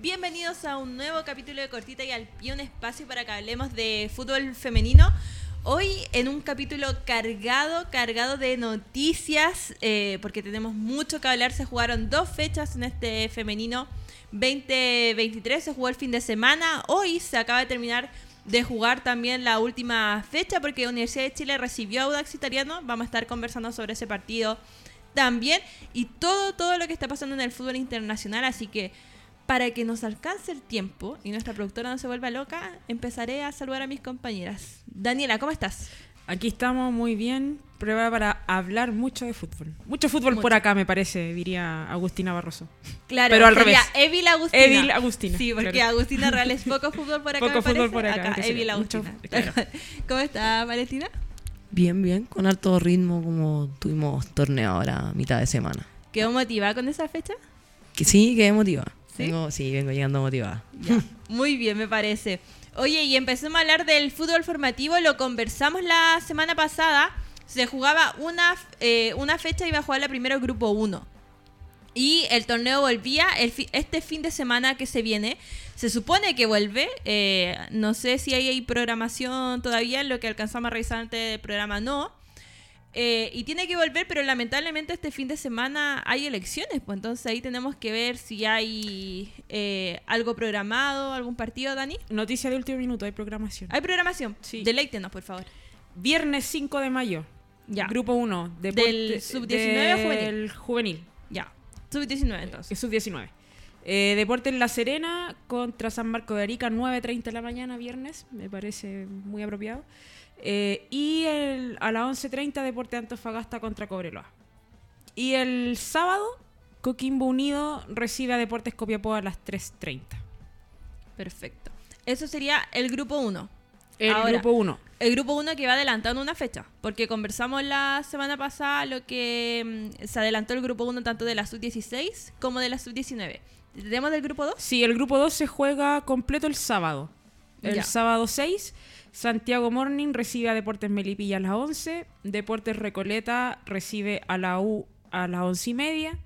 bienvenidos a un nuevo capítulo de Cortita y al pie, espacio para que hablemos de fútbol femenino. Hoy en un capítulo cargado, cargado de noticias, eh, porque tenemos mucho que hablar. Se jugaron dos fechas en este femenino 2023, se jugó el fin de semana. Hoy se acaba de terminar de jugar también la última fecha, porque Universidad de Chile recibió a Audax Italiano. Vamos a estar conversando sobre ese partido también y todo, todo lo que está pasando en el fútbol internacional. Así que para que nos alcance el tiempo y nuestra productora no se vuelva loca, empezaré a saludar a mis compañeras. Daniela, ¿cómo estás? Aquí estamos muy bien, prueba para hablar mucho de fútbol. Mucho fútbol por acá, me parece, diría Agustina Barroso. Claro, pero al revés. Evil Agustina. Evil Agustina. Sí, porque Agustina Real es poco fútbol por acá. Poco me fútbol parece. por acá. acá Evil Agustina. claro. ¿Cómo está, Valentina? Bien, bien, con alto ritmo como tuvimos torneo ahora mitad de semana. ¿Quedó motivada con esa fecha? Que sí, quedé motivada. ¿Sí? Vengo, sí, vengo llegando motivada. Ya. Muy bien, me parece. Oye, y empecemos a hablar del fútbol formativo. Lo conversamos la semana pasada. Se jugaba una, eh, una fecha, iba a jugar la primero grupo 1. Y el torneo volvía el fi- este fin de semana que se viene. Se supone que vuelve. eh, no sé si ahí hay programación todavía. Lo que alcanzamos a revisar antes del programa no. Eh, y tiene que volver, pero lamentablemente este fin de semana hay elecciones, pues entonces ahí tenemos que ver si hay eh, algo programado, algún partido, Dani. Noticia de último minuto, hay programación. ¿Hay programación? Sí. Deleítenos, por favor. Viernes 5 de mayo, Ya. grupo 1. ¿Del sub-19 o juvenil? Del juvenil, Ya. Sub-19 entonces. es sub-19. Eh, Deportes La Serena contra San Marco de Arica, 9.30 de la mañana, viernes, me parece muy apropiado. Eh, y el- a las 11.30 Deporte Antofagasta contra Cobreloa. Y el sábado, Coquimbo Unido recibe a Deportes Copiapó a las 3.30. Perfecto. Eso sería el grupo 1. El Ahora, grupo 1. El grupo 1 que va adelantando una fecha, porque conversamos la semana pasada lo que mm, se adelantó el grupo 1 tanto de la sub-16 como de la sub-19. ¿Tenemos del grupo 2? Sí, el grupo 2 se juega completo el sábado. El Ya. sábado 6, Santiago Morning recibe a Deportes Melipilla a las 11. Deportes Recoleta recibe a la U a las 11 y media.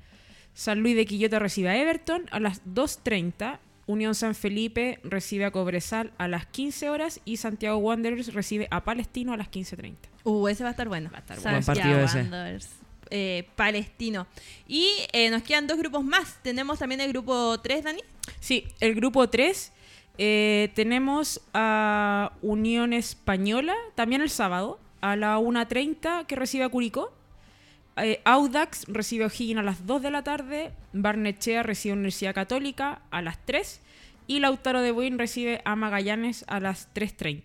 San Luis de Quillota recibe a Everton a las 2.30. Unión San Felipe recibe a Cobresal a las 15 horas. Y Santiago Wanderers recibe a Palestino a las 15.30. Uh, ese va a estar bueno. Va a estar Santiago Buen partido ese. Wanderers, eh, Palestino. Y eh, nos quedan dos grupos más. Tenemos también el grupo 3, Dani. Sí, el grupo 3 eh, tenemos a Unión Española, también el sábado, a la 1.30 que recibe a Curicó. Eh, Audax recibe a O'Higgins a las 2 de la tarde. Barnechea recibe a Universidad Católica a las 3. Y Lautaro de Buin recibe a Magallanes a las 3.30.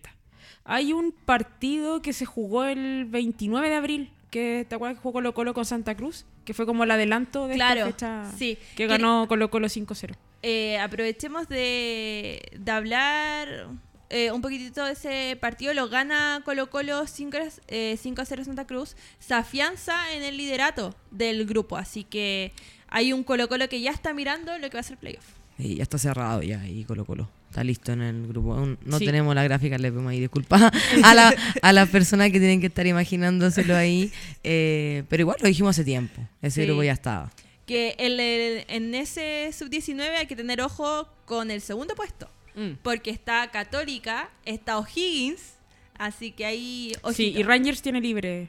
Hay un partido que se jugó el 29 de abril, que ¿te acuerdas que jugó Colo Colo con Santa Cruz? Que fue como el adelanto de Claro, esta fecha sí. que ganó Colo Colo 5-0. Eh, aprovechemos de, de hablar eh, un poquitito de ese partido. Lo gana Colo Colo 5 eh, 5 a 0 Santa Cruz. Se afianza en el liderato del grupo. Así que hay un Colo Colo que ya está mirando lo que va a ser playoff. Y ya está cerrado ya, y Colo Colo. Está listo en el grupo. Aún no Sí. tenemos la gráfica, le pedimos ahí disculpas a, la, a las personas que tienen que estar imaginándoselo ahí. eh, pero igual lo dijimos hace tiempo. Ese Sí. grupo ya estaba. Que el- el- en ese sub-19 hay que tener ojo con el segundo puesto. Mm. Porque está Católica, está O'Higgins. Así que ahí. Sí, y Rangers tiene libre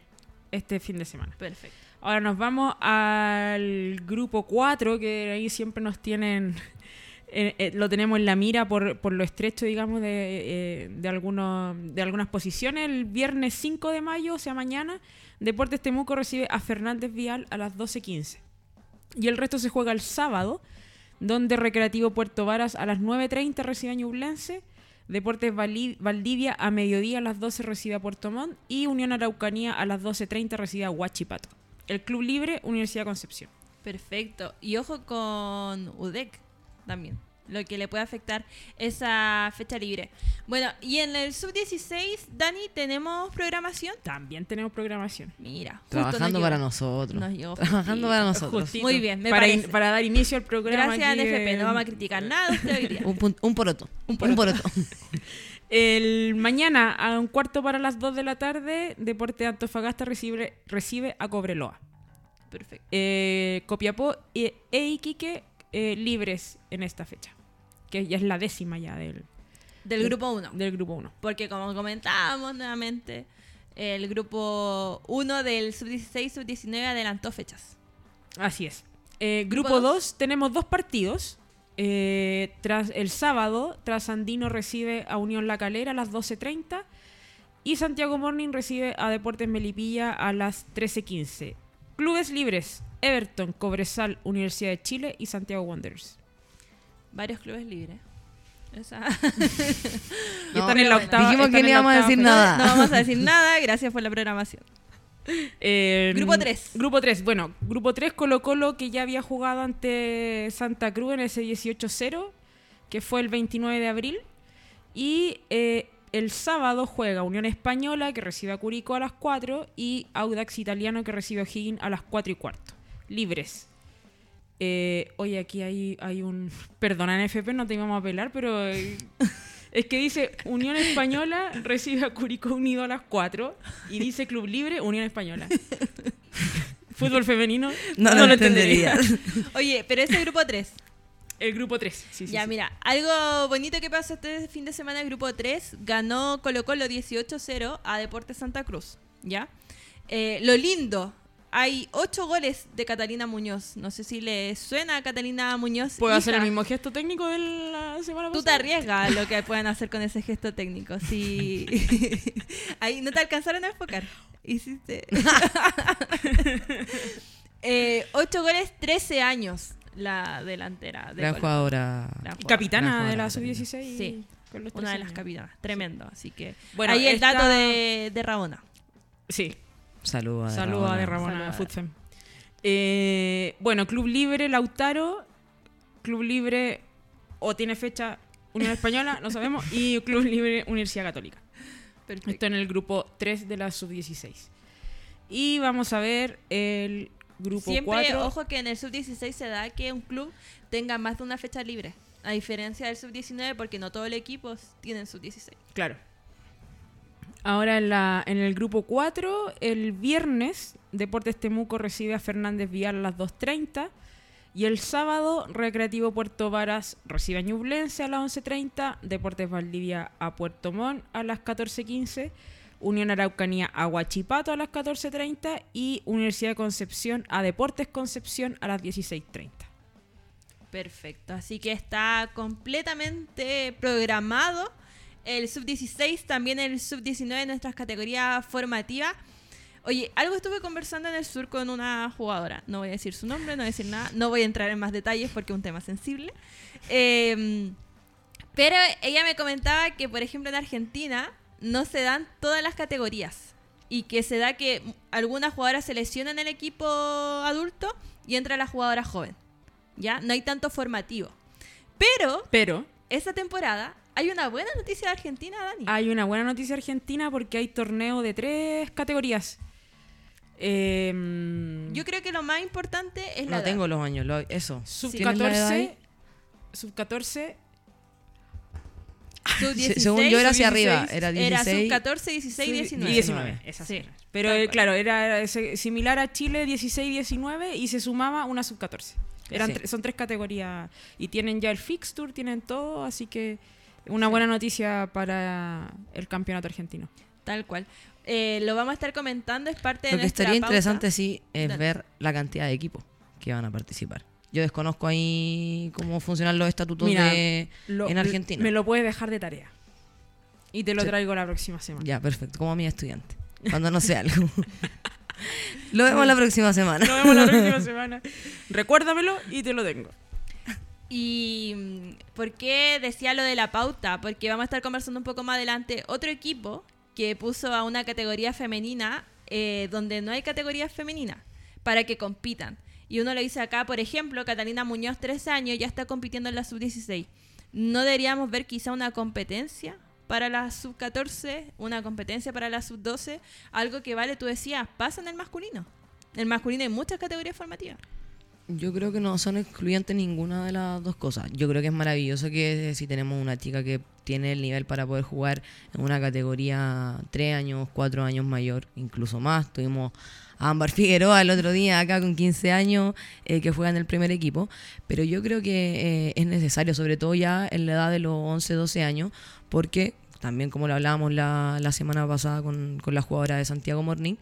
este fin de semana. Perfecto. Ahora nos vamos al grupo 4, que ahí siempre nos tienen, eh, eh, lo tenemos en la mira por, por lo estrecho, digamos, de, eh, de, algunos, de algunas posiciones. El viernes 5 de mayo, o sea, mañana, Deportes Temuco recibe a Fernández Vial a las 12.15. Y el resto se juega el sábado, donde Recreativo Puerto Varas a las 9.30 recibe a Ñublense. Deportes Valdivia a mediodía a las 12 recibe a Puerto Montt y Unión Araucanía a las 12.30 recibe a Huachipato. El Club Libre, Universidad Concepción. Perfecto. Y ojo con UDEC también. Lo que le puede afectar esa fecha libre. Bueno, y en el sub-16, Dani, ¿tenemos programación? También tenemos programación. Mira. justo Trabajando nos para nosotros. Trabajando para nosotros. Justito. Muy bien, me para, parece. para dar inicio al programa. Gracias, aquí, NFP. eh, No vamos a criticar nada usted hoy día. Un, un poroto. Un poroto. El mañana a un cuarto para las 2 de la tarde, Deporte de Antofagasta recibe, recibe a Cobreloa. Perfecto. Eh, Copiapó e, e Iquique eh, libres en esta fecha. Que ya es la décima ya del, Del grupo 1. del grupo 1. Porque como comentábamos nuevamente, el grupo 1 del sub-16, sub-19 adelantó fechas. Así es. Eh, Grupo grupo dos. 2 tenemos dos partidos. Eh, tras el sábado, Trasandino recibe a Unión La Calera a las 12.30 y Santiago Morning recibe a Deportes Melipilla a las 13.15. Clubes libres, Everton, Cobresal, Universidad de Chile y Santiago Wanderers. Varios clubes libres. Esa- Y están en la octava. dijimos están que no íbamos a decir nada. No, no vamos a decir nada, gracias por la programación. Eh, Grupo tres. Grupo 3. Bueno, grupo 3 Colo Colo que ya había jugado ante Santa Cruz en ese 18-0, que fue el 29 de abril. Y eh, el sábado juega Unión Española que recibe a Curicó a las 4 y Audax Italiano que recibe a O'Higgins a las 4 y cuarto. Libres. Eh, oye, aquí hay, hay un... Perdona, NFP, no te íbamos a pelar, pero... eh, es que dice Unión Española recibe a Curicó Unido a las 4 y dice Club Libre Unión Española. Fútbol femenino. No, lo entendería. Oye, pero ese grupo 3. El grupo 3. Sí, sí, ya, sí. mira, algo bonito que pasó este fin de semana, el grupo 3 ganó Colo Colo 18-0 a Deportes Santa Cruz. ¿Ya? Eh, lo lindo, hay 8 goles de Catalina Muñoz. No sé si le suena a Catalina Muñoz. ¿Puedo hacer el mismo gesto técnico de la semana Tú te pasada? arriesgas a lo que puedan hacer con ese gesto técnico. Si ahí no te alcanzaron a enfocar. Hiciste. eh, 8 goles, 13 años la delantera. De Gran Colo. jugadora. Capitana de la jugadora, sub-16. Sí. con los Una de 13 las capitanas. Tremendo. Así que. Bueno, ahí el dato de, de Rabona. Sí, Saludos a Saludos a De Ramona. Ramona Saludos. Futfem. Eh, bueno, Club Libre, Lautaro. Club Libre o tiene fecha Unión Española, no sabemos. Y Club Libre Universidad Católica. Perfecto. Esto en el grupo 3 de la sub-16. Y vamos a ver el grupo Siempre, 4. ojo que en el sub-16 se da que un club tenga más de una fecha libre. A diferencia del sub-19, porque no todos los equipos tienen sub-16. Claro. Ahora en, la, en el grupo 4, el viernes, Deportes Temuco recibe a Fernández Vial a las 2.30. Y el sábado, Recreativo Puerto Varas recibe a Ñublense a las 11.30. Deportes Valdivia a Puerto Montt a las 14.15. Unión Araucanía a Huachipato a las 14.30. Y Universidad de Concepción a Deportes Concepción a las 16.30. Perfecto. Así que está completamente programado el sub-16, también el sub-19 en nuestras categorías formativas. Oye, algo estuve conversando en el sur con una jugadora. No voy a decir su nombre, no voy a decir nada. No voy a entrar en más detalles porque es un tema sensible. Eh, pero ella me comentaba que, por ejemplo, en Argentina no se dan todas las categorías. Y que se da que algunas jugadoras se lesionan en el equipo adulto y entra la jugadora joven. ¿Ya? No hay tanto formativo. Pero Pero esta temporada hay una buena noticia de Argentina, Dani. Hay una buena noticia argentina porque hay torneo de tres categorías. Em, Yo creo que lo más importante es la No edad. tengo los años, lo- eso. sub ¿Tienes la edad 14, ahí? sub 14, Sub Se- 16, Según yo era hacia arriba, 16, era era 16. sub 14, 16, y 19. 19. esas Sí. Pero eh, claro, era ese- similar a Chile 16, 19 y se sumaba una sub 14. Eran Sí. tre- son tres categorías y tienen ya el fixture, tienen todo, así que una buena noticia para el campeonato argentino. Tal cual. Eh, lo vamos a estar comentando, es parte de Lo que nuestra estaría pauta. interesante sí es Dale. ver la cantidad de equipos que van a participar. Yo desconozco ahí cómo funcionan los estatutos Mira, de Lo- en Argentina. Me lo puedes dejar de tarea. Y te lo Sí. traigo la próxima semana. Ya, perfecto, como a mi estudiante. Cuando no sé algo. lo vemos la próxima semana. Nos vemos la próxima semana. Recuérdamelo y te lo tengo. Y mm, ¿por qué decía lo de la pauta? Porque vamos a estar conversando un poco más adelante. Otro equipo que puso a una categoría femenina eh, donde no hay categoría femenina para que compitan. Y uno lo dice acá, por ejemplo, Catalina Muñoz, 13 años, ya está compitiendo en la sub-16. ¿No deberíamos ver quizá una competencia para la sub-14, una competencia para la sub-12? Algo que vale, tú decías, pasa en el masculino. En el masculino hay muchas categorías formativas. Yo creo que no son excluyentes ninguna de las dos cosas. Yo creo que es maravilloso que si tenemos una chica que tiene el nivel para poder jugar en una categoría tres años, cuatro años mayor, incluso más. Tuvimos a Ámbar Figueroa el otro día acá con 15 años eh, que juega en el primer equipo, pero yo creo que eh, es necesario, sobre todo ya en la edad de los 11, 12 años, porque también como lo hablábamos la, la semana pasada con, con la jugadora de Santiago Morning,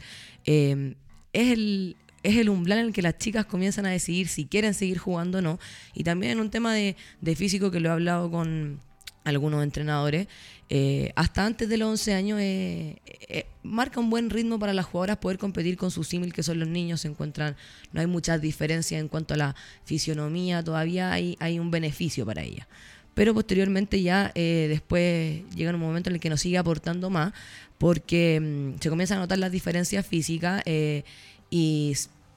eh, es el, es el umbral en el que las chicas comienzan a decidir si quieren seguir jugando o no. Y también en un tema de, de físico que lo he hablado con algunos entrenadores, eh, hasta antes de los 11 años eh, eh, marca un buen ritmo para las jugadoras poder competir con su símil que son los niños, se encuentran, no hay muchas diferencias en cuanto a la fisionomía, todavía hay, hay un beneficio para ellas. Pero posteriormente ya después llega un momento en el que nos sigue aportando más porque mm, se comienzan a notar las diferencias físicas y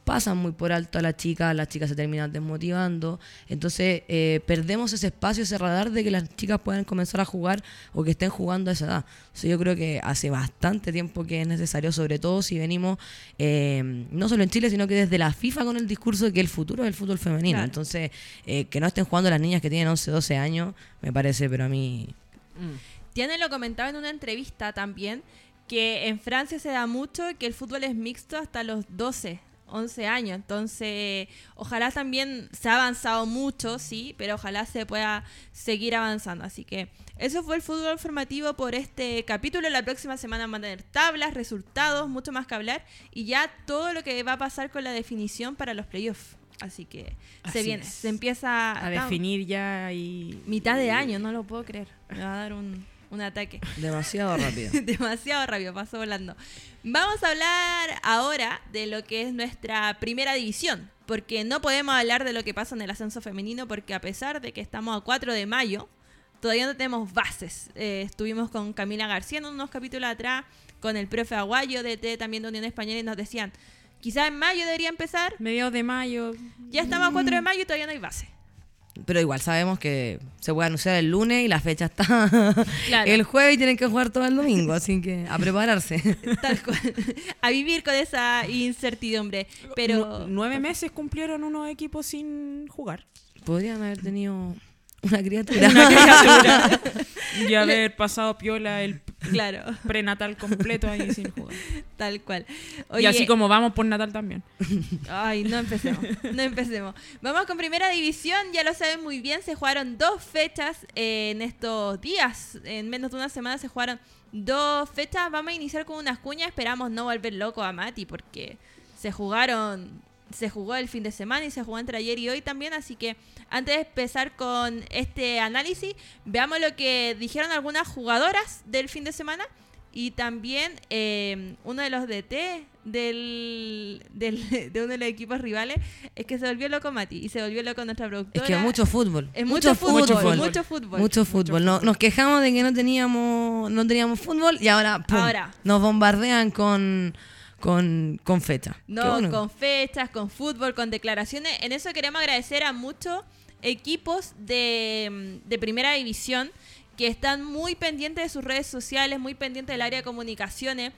pasan muy por alto a la chica, las chicas se terminan desmotivando, entonces eh, perdemos ese espacio, ese radar de que las chicas puedan comenzar a jugar o que estén jugando a esa edad. yo creo que hace bastante tiempo que es necesario, sobre todo si venimos eh, no solo en Chile, sino que desde la FIFA con el discurso de que el futuro es el fútbol femenino. Entonces, eh, que no estén jugando las niñas que tienen 11, 12 años, me parece, pero a mí... Mm. Tiene lo comentaba en una entrevista también, que en Francia se da mucho que el fútbol es mixto hasta los 12 11 años. Entonces, ojalá también se ha avanzado mucho, sí, pero ojalá se pueda seguir avanzando. Así que eso fue el fútbol formativo por este capítulo. La próxima semana van a tener tablas, resultados, mucho más que hablar y ya todo lo que va a pasar con la definición para los playoffs. Así que se viene, se empieza a definir ya y mitad de año, no lo puedo creer. Me va a dar un un ataque. Demasiado rápido. Demasiado rápido, pasó volando. Vamos a hablar ahora de lo que es nuestra primera división, porque no podemos hablar de lo que pasa en el ascenso femenino, porque a pesar de que estamos a 4 de mayo, todavía no tenemos bases. Eh, estuvimos con Camila García en unos capítulos atrás, con el profe Aguayo de T también de Unión Española y nos decían, quizás en mayo debería empezar. Mediados de mayo. Ya estamos a 4 de mayo y todavía no hay base. Pero igual sabemos que se puede anunciar el lunes y la fecha está el jueves y tienen que jugar todo el domingo, así que a prepararse. Tal cual. A vivir con esa incertidumbre. Pero nueve meses cumplieron unos equipos sin jugar. Podrían haber tenido una criatura. Una criatura. y haber pasado piola el claro. prenatal completo ahí sin jugar. Tal cual. y así como vamos por Natal también. Ay, no empecemos. No empecemos. Vamos con primera división. Ya lo saben muy bien. Se jugaron dos fechas en estos días. En menos de una semana se jugaron dos fechas. Vamos a iniciar con unas cuñas. Esperamos no volver loco a Mati porque se jugaron se jugó el fin de semana y se jugó entre ayer y hoy también, así que antes de empezar con este análisis, veamos lo que dijeron algunas jugadoras del fin de semana y también eh, uno de los DT del, del, de uno de los equipos rivales es que se volvió loco Mati y se volvió loco nuestra productora. Es que mucho fútbol. Es mucho, fútbol, mucho fútbol. Mucho fútbol. Mucho fútbol. nos quejamos de que no teníamos, no teníamos fútbol y ahora, ahora nos bombardean con con, con fecha. No, con fechas, con fútbol, con declaraciones. En eso queremos agradecer a muchos equipos de, de primera división que están muy pendientes de sus redes sociales, muy pendientes del área de comunicaciones.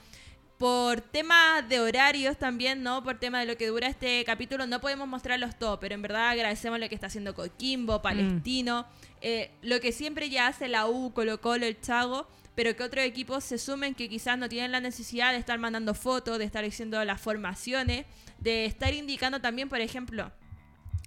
Por temas de horarios también, ¿no? Por tema de lo que dura este capítulo, no podemos mostrarlos todos, pero en verdad agradecemos lo que está haciendo Coquimbo, mm. Palestino, eh, lo que siempre ya hace la U, Colo Colo, el Chago pero que otros equipos se sumen que quizás no tienen la necesidad de estar mandando fotos, de estar diciendo las formaciones, de estar indicando también, por ejemplo,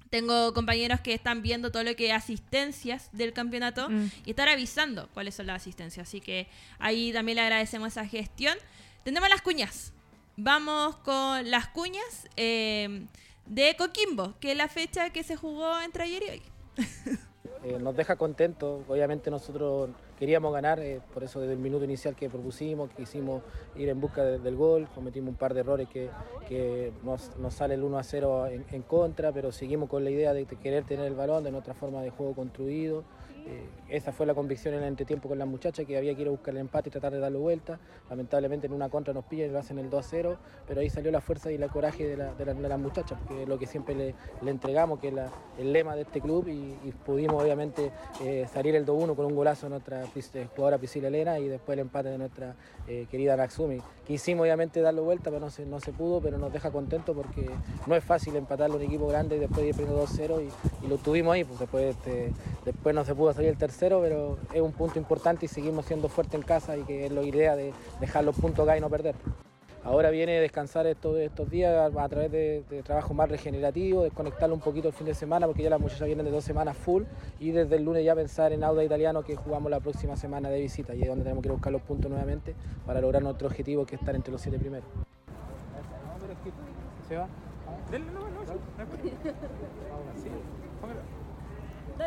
tengo compañeros que están viendo todo lo que es asistencias del campeonato mm. y estar avisando cuáles son las asistencias. Así que ahí también le agradecemos esa gestión. Tenemos las cuñas. Vamos con las cuñas eh, de Coquimbo, que es la fecha que se jugó entre ayer y hoy. Eh, nos deja contentos. Obviamente nosotros queríamos ganar, eh, por eso desde el minuto inicial que propusimos, quisimos ir en busca del gol, cometimos un par de errores que, que nos, sale el 1 a 0 en, contra, pero seguimos con la idea de querer tener el balón, de nuestra forma de juego construido Eh, esa fue la convicción en el entretiempo con las muchachas, que había que ir a buscar el empate y tratar de darlo vuelta. Lamentablemente en una contra nos pillan y lo hacen el 2 0, pero ahí salió la fuerza y el coraje de, la, de, la, de las muchachas, porque es lo que siempre le, entregamos, que es el lema de este club, y, pudimos obviamente eh, salir el 2-1 con un golazo de nuestra eh, jugadora Priscila Elena y después el empate de nuestra querida Naxumi. Quisimos obviamente darlo vuelta, pero no se, no se pudo, pero nos deja contentos porque no es fácil empatarlo un equipo grande y después ir perdiendo 2-0 y, y, lo tuvimos ahí, pues después, este, después no se pudo salir el tercero, pero es un punto importante y seguimos siendo fuertes en casa y que es la idea de dejar los puntos acá y no perder. Ahora viene descansar estos, estos días a, través de, trabajo más regenerativo, desconectarlo un poquito el fin de semana, porque ya las muchachas vienen de dos semanas full, y desde el lunes ya pensar en Auda Italiano que jugamos la próxima semana de visita, y es donde tenemos que buscar los puntos nuevamente para lograr nuestro objetivo, que es estar entre los siete primeros.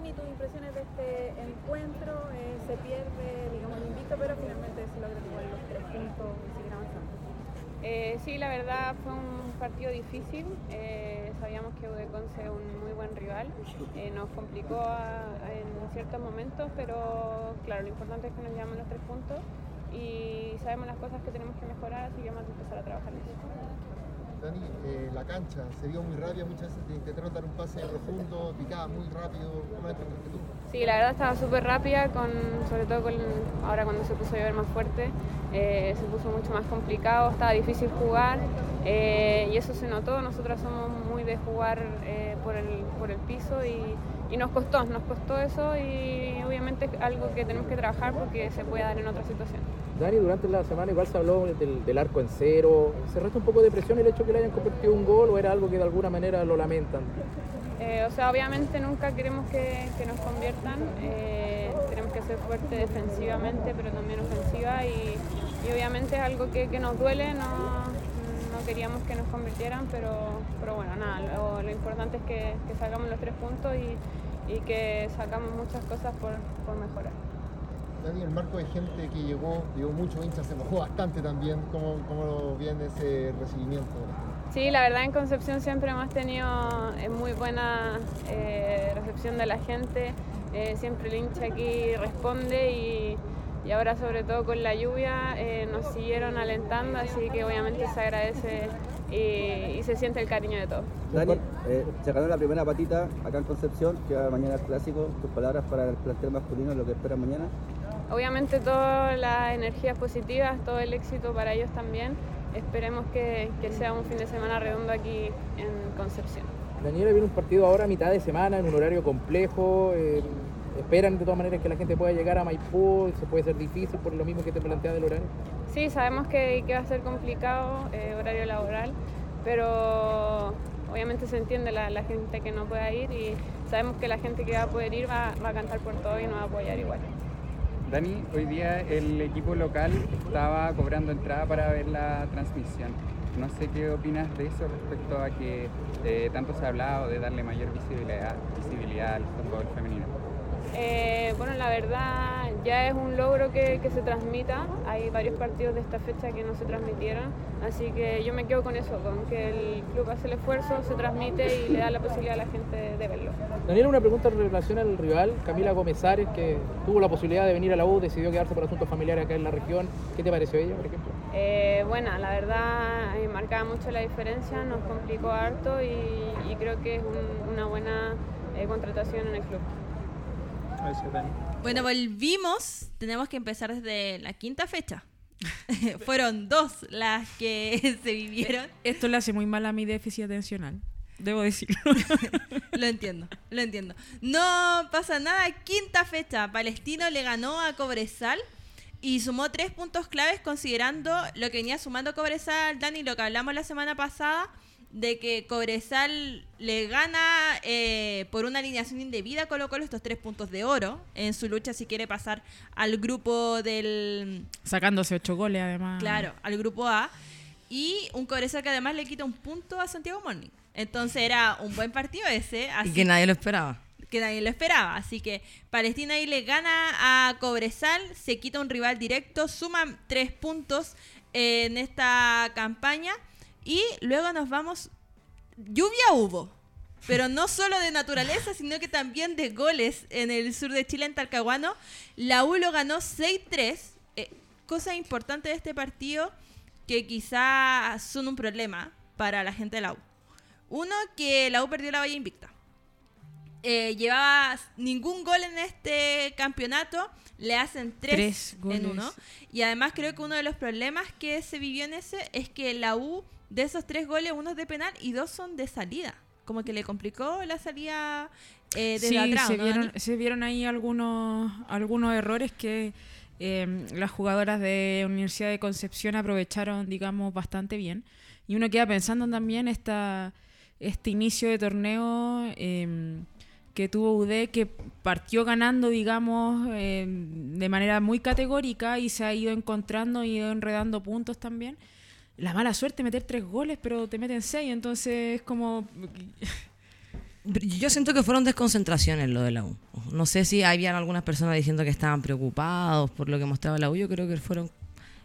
Dani, tus impresiones de este encuentro, eh, se pierde, digamos, el invito, pero finalmente se logra igual los tres puntos y seguir avanzando. Eh, sí, la verdad fue un partido difícil. Eh, sabíamos que Udeconce es un muy buen rival. Nos complicó en ciertos momentos, pero claro, lo importante es que nos llevamos los tres puntos y sabemos las cosas que tenemos que mejorar, así que vamos a empezar a trabajar en eso. Dani, eh, la cancha se vio muy rápida, muchas veces intentaron dar un pase profundo, picaba muy rápido. ¿Cómo tú? Sí, la verdad estaba súper rápida, con, sobre todo con, ahora cuando se puso a llover más fuerte, eh, se puso mucho más complicado, estaba difícil jugar eh, y eso se notó. Nosotras somos muy de jugar por, el, por el piso y, y, nos costó, nos costó eso y obviamente es algo que tenemos que trabajar porque se puede dar en otra situación. Dani, durante la semana igual se habló del, arco en cero. ¿Se resta un poco de presión el hecho que le hayan convertido un gol o era algo que de alguna manera lo lamentan? Eh, o sea, obviamente nunca queremos que, nos conviertan. Eh, tenemos que ser fuertes defensivamente, pero también ofensiva. Y, obviamente es algo que, nos duele. No, queríamos que nos convirtieran, pero, bueno, nada. Lo, importante es que, que, sacamos los tres puntos y, que sacamos muchas cosas por mejorar. Dani, el marco de gente que llegó, llegó mucho hinchas, se enojó bastante también. ¿Cómo, cómo viene ese recibimiento? Sí, la verdad en Concepción siempre hemos tenido eh, muy buena eh, recepción de la gente. Eh, siempre el hincha aquí responde y, y, ahora sobre todo con la lluvia eh, nos siguieron alentando, así que obviamente se agradece y, y se siente el cariño de todos. Dani, eh, se ganó la primera patita acá en Concepción, que va mañana el clásico. Tus palabras para el plantel masculino, lo que espera mañana obviamente todas las energías positivas, todo el éxito para ellos también. Esperemos que, que, sea un fin de semana redondo aquí en Concepción. Daniela, viene un partido ahora a mitad de semana, en un horario complejo. Eh, ¿Esperan de todas maneras que la gente pueda llegar a Maipú? ¿Se puede ser difícil por lo mismo que te plantea del horario? Sí, sabemos que, que va a ser complicado, eh, horario laboral, pero obviamente se entiende la, la, gente que no pueda ir y sabemos que la gente que va a poder ir va, va a cantar por todo y nos va a apoyar igual. Dani, hoy día el equipo local estaba cobrando entrada para ver la transmisión. No sé qué opinas de eso respecto a que eh, tanto se ha hablado de darle mayor visibilidad, visibilidad al fútbol femenino. Eh, bueno, la verdad ya es un logro que, que, se transmita. Hay varios partidos de esta fecha que no se transmitieron, así que yo me quedo con eso, con que el club hace el esfuerzo, se transmite y le da la posibilidad a la gente de verlo. Daniel, una pregunta en relación al rival, Camila Gómez Ares, que tuvo la posibilidad de venir a la U, decidió quedarse por asuntos familiares acá en la región. ¿Qué te pareció ella, por ejemplo? Eh, bueno, la verdad eh, marcaba mucho la diferencia, nos complicó harto y, y creo que es un, una buena contratación en el club. Bueno, volvimos. Tenemos que empezar desde la quinta fecha. Fueron dos las que se vivieron. Esto le hace muy mal a mi déficit atencional. Debo decirlo. lo entiendo, lo entiendo. No pasa nada. Quinta fecha. Palestino le ganó a Cobresal y sumó tres puntos claves considerando lo que venía sumando Cobresal, Dani, lo que hablamos la semana pasada de que Cobresal le gana eh, por una alineación indebida a Colo Colo estos tres puntos de oro en su lucha si quiere pasar al grupo del... Sacándose ocho goles además. Claro, al grupo A. Y un Cobresal que además le quita un punto a Santiago Morning. Entonces era un buen partido ese. Así y que nadie lo esperaba. Que nadie lo esperaba. Así que Palestina ahí le gana a Cobresal, se quita un rival directo, suman tres puntos en esta campaña. Y luego nos vamos. Lluvia hubo. pero no solo de naturaleza, sino que también de goles en el sur de Chile, en Talcahuano. La U lo ganó 6-3. Eh, cosa importante de este partido que quizá son un problema para la gente de la U. Uno, que la U perdió la valla invicta. Eh, llevaba ningún gol en este campeonato, le hacen tres, Tres en uno. Y además creo que uno de los problemas que se vivió en ese es que la U, de esos tres goles, uno es de penal y dos son de salida. Como que le complicó la salida eh, desde Sí, atrás, se, ¿no, vieron, Dani? se vieron ahí algunos, algunos errores que eh, las jugadoras de Universidad de Concepción aprovecharon, digamos, bastante bien. Y uno queda pensando también esta, este inicio de torneo eh, que tuvo UD, que partió ganando, digamos, eh, de manera muy categórica y se ha ido encontrando y ido enredando puntos también. La mala suerte meter tres goles, pero te meten seis, entonces es como... Yo siento que fueron desconcentraciones lo de la U. No sé si habían algunas personas diciendo que estaban preocupados por lo que mostraba la U. Yo creo que fueron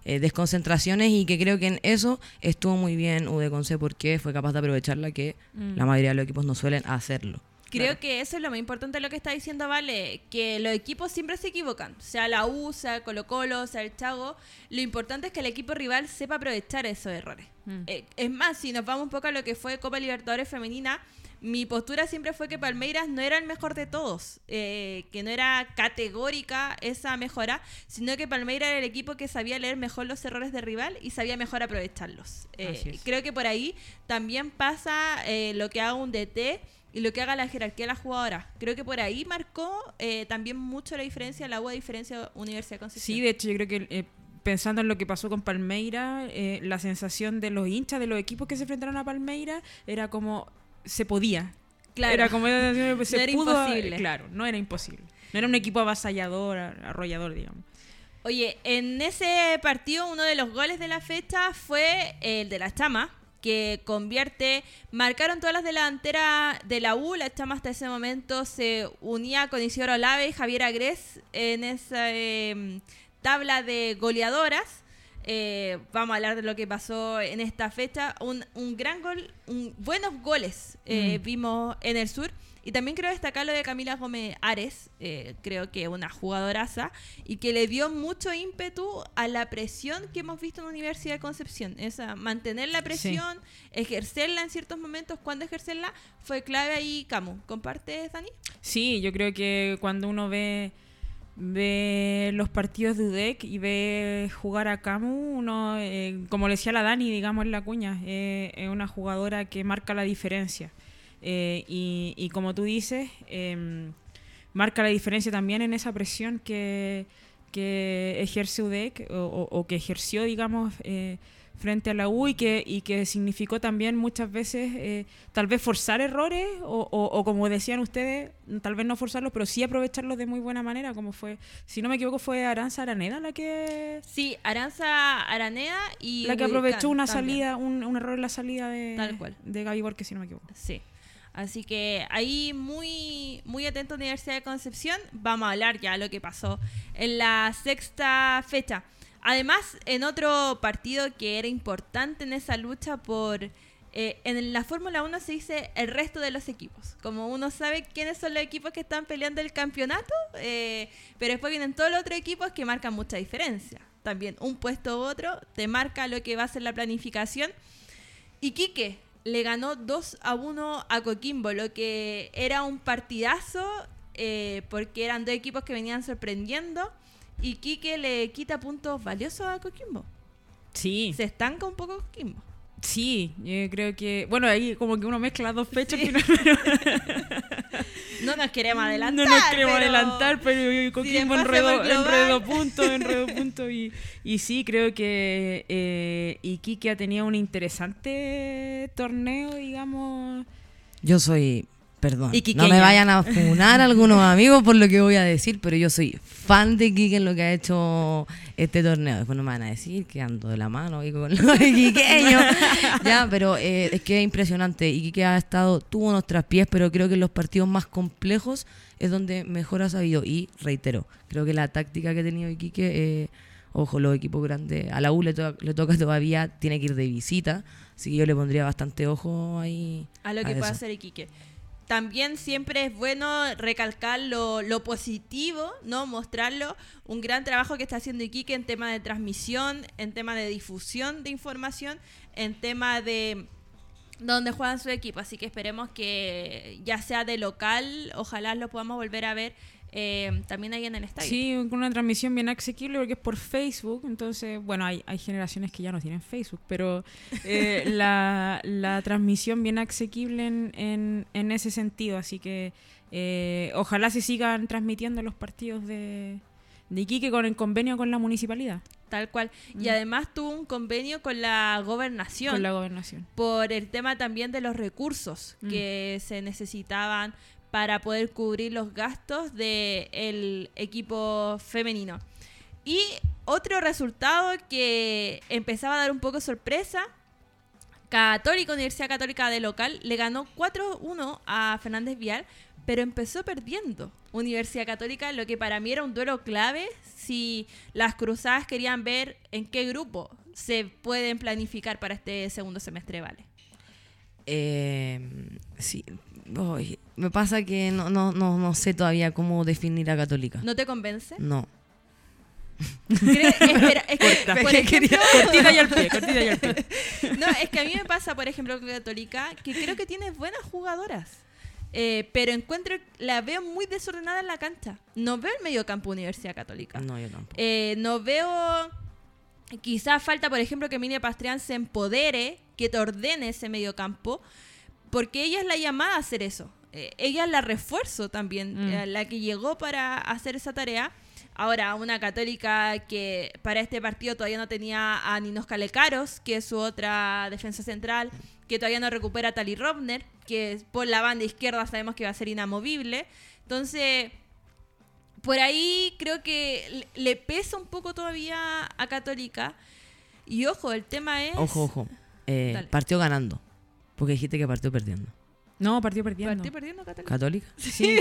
eh, desconcentraciones y que creo que en eso estuvo muy bien UDConce porque fue capaz de aprovecharla que Mm. la mayoría de los equipos no suelen hacerlo. Creo que eso es lo más importante de lo que está diciendo Vale, que los equipos siempre se equivocan, sea la U, sea Colo Colo, sea el Chago, lo importante es que el equipo rival sepa aprovechar esos errores. Mm. Eh, es más, si nos vamos un poco a lo que fue Copa Libertadores Femenina, mi postura siempre fue que Palmeiras no era el mejor de todos, eh, que no era categórica esa mejora, sino que Palmeiras era el equipo que sabía leer mejor los errores de rival y sabía mejor aprovecharlos. Eh, creo que por ahí también pasa eh, lo que haga un DT y lo que haga la jerarquía de la jugadora. Creo que por ahí marcó eh, también mucho la diferencia, la U a diferencia Universidad Concepción. Sí, de hecho yo creo que eh, pensando en lo que pasó con Palmeira, eh, la sensación de los hinchas de los equipos que se enfrentaron a Palmeira era como se podía. Claro. Era como se No era pudo, imposible. Claro, no era imposible. No era un equipo avasallador, ar- arrollador, digamos. Oye, en ese partido uno de los goles de la fecha fue el de la Chama, que convierte, marcaron todas las delanteras de la U, la Chama hasta ese momento se unía con Isidoro Olave y Javier Agres en esa eh, tabla de goleadoras. Eh, vamos a hablar de lo que pasó en esta fecha. Un, un gran gol, un, buenos goles eh, Mm. vimos en el sur. Y también quiero destacar lo de Camila Gómez Ares, eh, creo que una jugadoraza, y que le dio mucho ímpetu a la presión que hemos visto en la Universidad de Concepción. Esa, mantener la presión, ejercerla en ciertos momentos, cuando ejercerla, fue clave ahí, Camu. ¿Compartes, Dani? Sí, yo creo que cuando uno ve ve los partidos de UDEC y ve jugar a Camu, uno, eh, como le decía la Dani, digamos en la cuña, eh, es una jugadora que marca la diferencia. Eh, y, y como tú dices, em, marca la diferencia también en esa presión que, que ejerce UDEC o, o- o que ejerció, digamos, eh, frente a la U y que, y que significó también muchas veces eh, tal vez forzar errores o, como decían ustedes, tal vez no forzarlos, pero sí aprovecharlos de muy buena manera, como fue, si no me equivoco, fue Aranza Araneda la que Sí, Aranza Araneda y... la que aprovechó una también. salida, un, un error en la salida de, Tal cual. de Gaby Borges, si no me equivoco. Sí. Así que ahí muy, muy atento Universidad de Concepción. Vamos a hablar ya lo que pasó en la sexta fecha. Además, en otro partido que era importante en esa lucha por... eh, en la Fórmula 1 se dice el resto de los equipos. Como uno sabe quiénes son los equipos que están peleando el campeonato, eh, pero después vienen todos los otros equipos que marcan mucha diferencia. También un puesto u otro te marca lo que va a ser la planificación. Iquique le ganó 2 a 1 a Coquimbo, lo que era un partidazo eh, porque eran dos equipos que venían sorprendiendo. Y Quique le quita puntos valiosos a Coquimbo. Sí. Se estanca un poco Coquimbo. Sí, yo creo que, bueno, ahí como que uno mezcla dos fechas Sí. no, No nos queremos adelantar. no nos queremos pero- adelantar, pero Coquimbo después enredó, hacemos global. enredó puntos, enredó puntos y, y sí, creo que eh, Iquique ha tenido un interesante torneo, digamos. Yo soy, perdón, no me vayan a funar algunos amigos por lo que voy a decir, pero yo soy fan de Iquique en lo que ha hecho este torneo. Después no me van a decir que ando de la mano ahí con los iquiqueños. ya, pero eh, es que es impresionante. Iquique ha estado, tuvo unos traspiés, pero creo que en los partidos más complejos es donde mejor ha sabido. Y reitero, creo que la táctica que ha tenido Iquique, eh, ojo, los equipos grandes, a la U le, to- le toca todavía, tiene que ir de visita. Así que yo le pondría bastante ojo ahí. A lo que puede eso. hacer Iquique. También siempre es bueno recalcar lo, lo positivo, ¿no? Mostrarlo. Un gran trabajo que está haciendo Iquique en tema de transmisión, en tema de difusión de información, en tema de donde juegan su equipo. Así que esperemos que ya sea de local, ojalá lo podamos volver a ver eh, también ahí en el estadio. Sí, con una transmisión bien asequible porque es por Facebook. Entonces, bueno, hay, hay generaciones que ya no tienen Facebook, pero eh, la, la transmisión bien asequible en, en, en ese sentido. Así que eh, ojalá se sigan transmitiendo los partidos de, de Iquique con el convenio con la municipalidad. Tal cual. Y Mm. además tuvo un convenio con la gobernación. Con la gobernación. por el tema también de los recursos Mm. que se necesitaban para poder cubrir los gastos del equipo femenino. Y otro resultado que empezaba a dar un poco sorpresa, Católica, Universidad Católica de local, le ganó 4-1 a Fernández Vial, pero empezó perdiendo Universidad Católica, lo que para mí era un duelo clave si las cruzadas querían ver en qué grupo se pueden planificar para este segundo semestre, ¿vale? Eh, sí, me pasa que no, no, no, no sé todavía cómo definir a Católica. ¿No te convence? No. Espera, es que, Corta. por ejemplo, Cortita y al pie, cortita y al pie. no, es que a mí me pasa, por ejemplo, con Católica, que creo que tiene buenas jugadoras. Eh, pero encuentro, la veo muy desordenada en la cancha. No veo el mediocampo Universidad Católica. No, yo tampoco. Eh, no veo. Quizás falta, por ejemplo, que Emilia Pastrián se empodere, que te ordene ese mediocampo, porque ella es la llamada a hacer eso. Eh, ella es la refuerzo también, Mm. eh, la que llegó para hacer esa tarea. Ahora, una católica que para este partido todavía no tenía a Ninos Calecaros, que es su otra defensa central, que todavía no recupera a Tali Robner, que por la banda izquierda sabemos que va a ser inamovible. Entonces, por ahí creo que le- pesa un poco todavía a Católica. Y ojo, el tema es. Ojo, ojo. Eh, partió ganando. Porque dijiste que partió perdiendo. No, partió perdiendo. Partió perdiendo Católica. ¿Católica? Sí.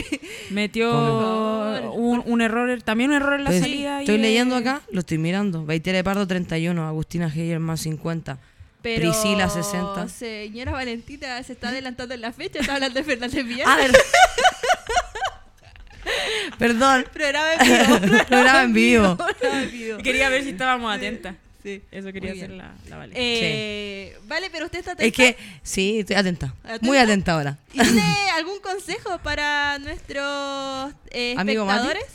Metió un, un error, también un error en la Estoy, salida. estoy de- leyendo acá, lo estoy mirando. Baitere Pardo 31, Agustina Heyerman 50. Pero, Priscila, 60. Señora Valentina se está adelantando en la fecha, está hablando de Fernández Villar. Ah, ver- Perdón, Programa en vivo. Programa en vivo. Quería ver si estábamos atentas. Sí. Eso quería hacer la, la Vale. Eh, Vale, pero usted está atenta. es que sí, estoy atenta. ¿Atenta? Muy atenta ahora. ¿Y tiene algún consejo para nuestros eh, Amigo espectadores?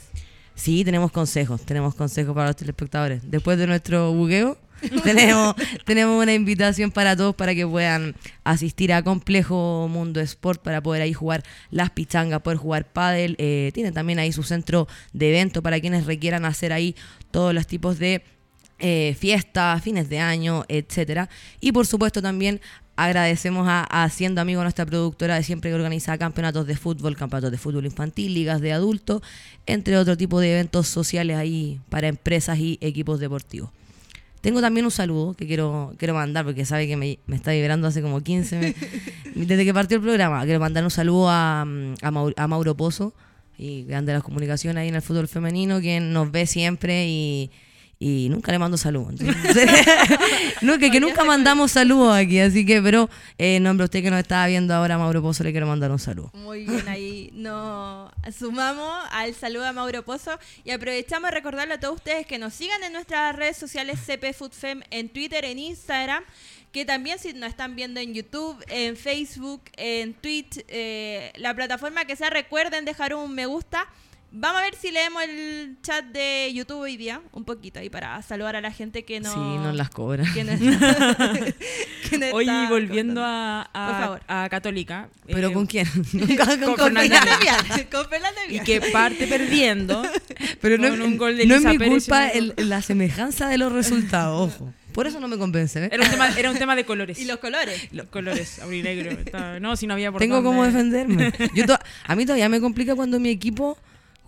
Sí, tenemos consejos, tenemos consejos para los telespectadores. Después de nuestro bugueo, tenemos, tenemos una invitación para todos para que puedan asistir a Complejo Mundo Sport para poder ahí jugar las pichangas, poder jugar pádel. Eh, tiene también ahí su centro de evento para quienes requieran hacer ahí todos los tipos de eh, fiestas, fines de año, etcétera. Y por supuesto también agradecemos a, a Haciendo Amigo, nuestra productora de siempre que organiza campeonatos de fútbol, campeonatos de fútbol infantil, ligas de adultos, entre otro tipo de eventos sociales ahí para empresas y equipos deportivos. Tengo también un saludo que quiero, quiero mandar porque sabe que me, me está vibrando hace como 15 me- desde que partió el programa. Quiero mandar un saludo a, a, Mauro, a Mauro Pozo y grande de las comunicaciones ahí en el fútbol femenino, quien nos ve siempre y, y nunca le mando saludos. No, que, que nunca mandamos saludos aquí, así que, pero eh, en nombre de usted que nos está viendo ahora, Mauro Pozo, le quiero mandar un saludo. Muy bien, ahí nos sumamos al saludo a Mauro Pozo y aprovechamos de recordarle a todos ustedes que nos sigan en nuestras redes sociales CP Foodfem en Twitter, en Instagram, que también si nos están viendo en YouTube, en Facebook, en Twitch, eh, la plataforma que sea, recuerden dejar un me gusta. Vamos a ver si leemos el chat de YouTube hoy día, un poquito ahí para saludar a la gente que no... Sí, nos las cobra. que no- que no Oye, está volviendo a, a, Por favor. a Católica. ¿Pero eh, con quién? con Fernández Fernández Vial, con Fernández Y que parte perdiendo. Pero no, con es- un gol de no es mi culpa el- la semejanza de los resultados, ojo. Por eso no me convence. ¿eh? Era un tema, era un tema de colores. Y los colores. Los colores, aurinegro. No, si no había por Tengo dónde. cómo defenderme. Yo to- a mí todavía me complica cuando mi equipo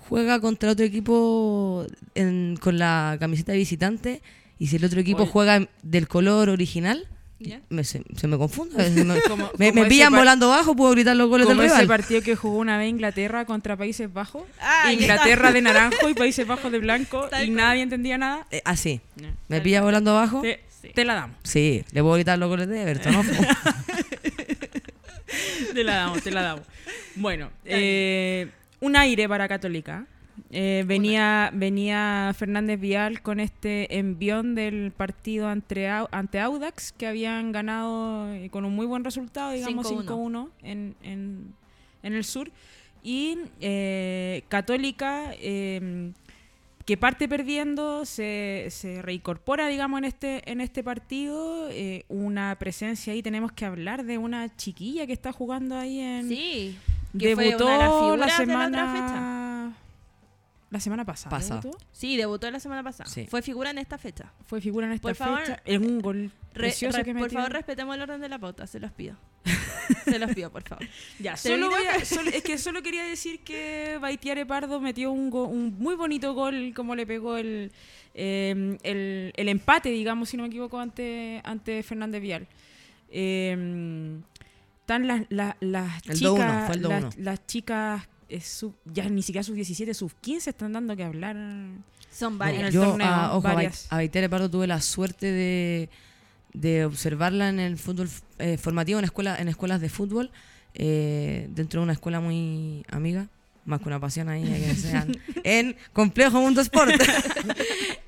juega contra otro equipo en- con la camiseta de visitante y si el otro equipo Oye. juega del color original, ¿Ya? me- se, se me confunde. Me, Como- me- como me ese pillan volando bajo, puedo gritar los goles del Como ese rival. partido que jugó una vez Inglaterra contra Países Bajos. Ah, Inglaterra de naranjo y Países Bajos de blanco. Y nadie entendía nada. Eh, así. No, ¿Me pilla volando bajo? Te, te la damos. Sí, le puedo gritar los goles de Everton. ¿no? Te la damos, te la damos. Bueno, eh, un aire para Católica. Eh, venía, venía Fernández Vial con este envión del partido ante, ante Audax, que habían ganado eh, con un muy buen resultado, digamos 5-1. 5-1 en, en, en el sur. Y eh, Católica, eh, que parte perdiendo, se, se reincorpora, digamos, en este, en este partido. eh, una presencia ahí, tenemos que hablar de una chiquilla que está jugando ahí en... Sí. Que fue Debutó una de las la, figuras de la otra semana... La semana pasada. Pasa. debutó. Sí, debutó la semana pasada. Sí. Fue figura en esta fecha. Fue figura en esta Por favor, fecha. En un gol Re- precioso re- que por favor, respetemos el orden de la pauta, se los pido. se los pido, por favor. Ya, Termino solo voy a- que- solo- es que solo quería decir que Baitiare Pardo metió un, go- un muy bonito gol, como le pegó el, eh, el, el empate, digamos, si no me equivoco, ante, ante Fernández Vial. Eh, están las, las, las El chicas, 2-1, fue el 2-1. las, las chicas, eh, sub- ya ni siquiera sus 17, sus 15 están dando que hablar. Son No, varias. en el yo, torneo, a, ojo, a, Bait- varias. a Baitere Pardo tuve la suerte de, de observarla en el fútbol eh, formativo, en, escuela, en escuelas de fútbol, eh, dentro de una escuela muy amiga, más que una pasión ahí, que sean, en Complejo Mundo Sport.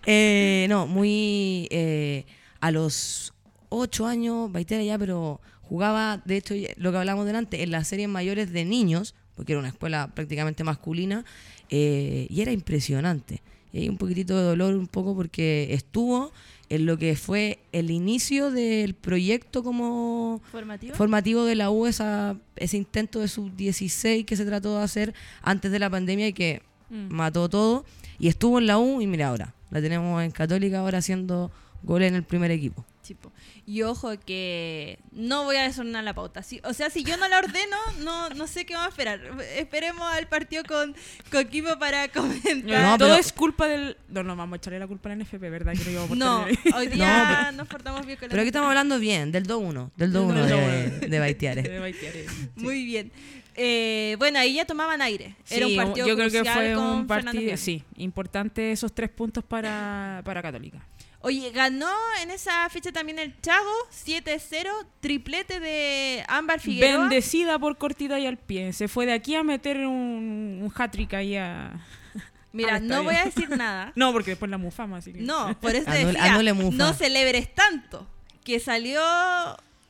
Eh, no, muy... eh, a los ocho años, Baitere ya, pero jugaba, de hecho, lo que hablamos delante, en las series mayores de niños, porque era una escuela prácticamente masculina, eh, y era impresionante. Y hay un poquitito de dolor, un poco, porque estuvo en lo que fue el inicio del proyecto como ¿Formativo? formativo de la U, esa- ese intento de sub-16 que se trató de hacer antes de la pandemia y que Mm. mató todo. Y estuvo en la U y mira ahora, la tenemos en Católica ahora haciendo goles en el primer equipo. Tipo. Y ojo que no voy a desordenar la pauta. Si- o sea, si yo no la ordeno, no, no sé qué vamos a esperar. Esperemos al partido con Coquipo para comentar. No, Todo pero- es culpa del... No, no, vamos a echarle la culpa al NFP, ¿verdad? Que no No, hoy No, día pero- nos portamos bien con la Pero aquí estamos hablando bien, del 2-1, del 2-1 Del de, 2-1. de Baitiare. de Baitiare. Muy bien. Eh, bueno, ahí ya tomaban aire. Era un Sí, partido yo creo que crucial fue con un partido, sí, importante esos tres puntos para, para Católica. Oye, ganó en esa fecha también el Chago, 7-0, triplete de Ámbar Figueroa. Bendecida por cortita y al pie. Se fue de aquí a meter un, un hat-trick ahí a... Mira, no voy a decir nada. No, porque después la mufamos, así que... No, por eso decía, anule mufa. no celebres tanto, que salió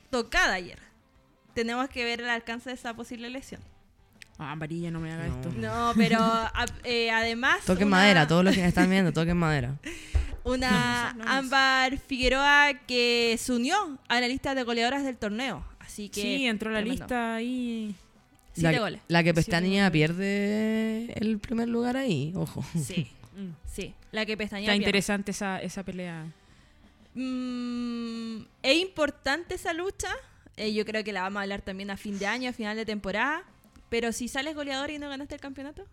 tocada ayer. Tenemos que ver el alcance de esa posible lesión. Ah, Amarilla, no me haga No. esto. No, pero a- eh, además... Toquen una- madera, todos los que me están viendo, toquen madera. Una No. Ámbar Figueroa que se unió a la lista de goleadoras del torneo. Así que... Sí, entró a la tremendo. lista ahí. Siete la, goles. la que Pestaña pierde el primer lugar ahí, ojo. Sí, Mm. sí. La que pestañea. Está pierde. interesante esa, esa pelea. Mm, es importante esa lucha. Eh, yo creo que la vamos a hablar también a fin de año, a final de temporada. Pero si sales goleador y no ganaste el campeonato,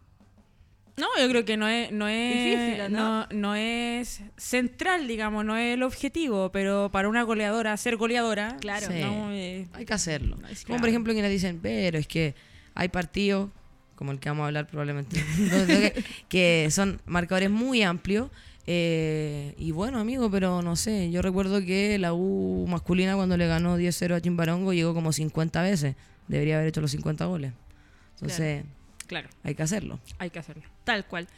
No, yo creo que no es, no es, Difícil, ¿o no? no, no es central, digamos, no es el objetivo, pero para una goleadora, ser goleadora, Claro. Sí. no, eh, Hay que hacerlo. Es Como claro. por ejemplo quienes dicen, pero es que hay partidos, como el que vamos a hablar probablemente, que, que son marcadores muy amplios. eh, y bueno, amigo, pero no sé, yo recuerdo que la U masculina cuando le ganó 10-0 a Chimbarongo llegó como 50 veces. Debería haber hecho los 50 goles. Entonces, claro, hay que hacerlo. hay que hacerlo. Tal cual.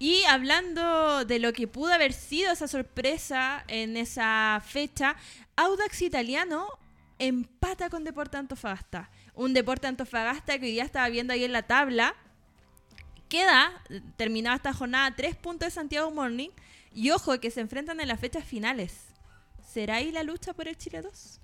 Y hablando de lo que pudo haber sido esa sorpresa en esa fecha, Audax Italiano empata con Deporte Antofagasta. Un Deporte Antofagasta que hoy día estaba viendo ahí en la tabla. Queda, terminada esta jornada, tres puntos de Santiago Morning. Y ojo, que se enfrentan en las fechas finales. ¿Será ahí la lucha por el Chile 2?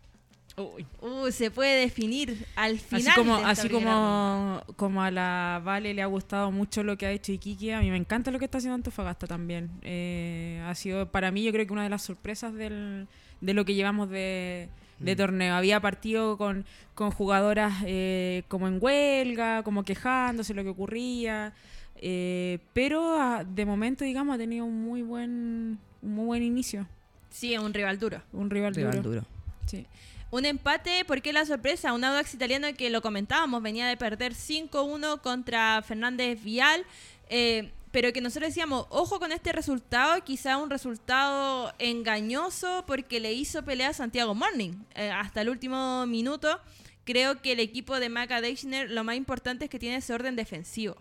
Uy. Uh, se puede definir al final. Así como, de así como, como a la Vale le ha gustado mucho lo que ha hecho Iquique, a mí me encanta lo que está haciendo Antofagasta también. Eh, ha sido para mí yo creo que una de las sorpresas del, de lo que llevamos de, de torneo. Había partido con, con jugadoras eh, como en huelga, como quejándose lo que ocurría, eh, pero ah, de momento digamos ha tenido un muy buen, un muy buen inicio, Sí, es un rival duro. un rival, Rival duro. duro. Sí. Un empate, ¿por qué la sorpresa? Un Audax italiano que lo comentábamos, venía de perder 5-1 contra Fernández Vial, eh, pero que nosotros decíamos, ojo con este resultado, quizá un resultado engañoso porque le hizo pelea a Santiago Morning eh, hasta el último minuto creo que el equipo de Maca Deichner lo más importante es que tiene ese orden defensivo.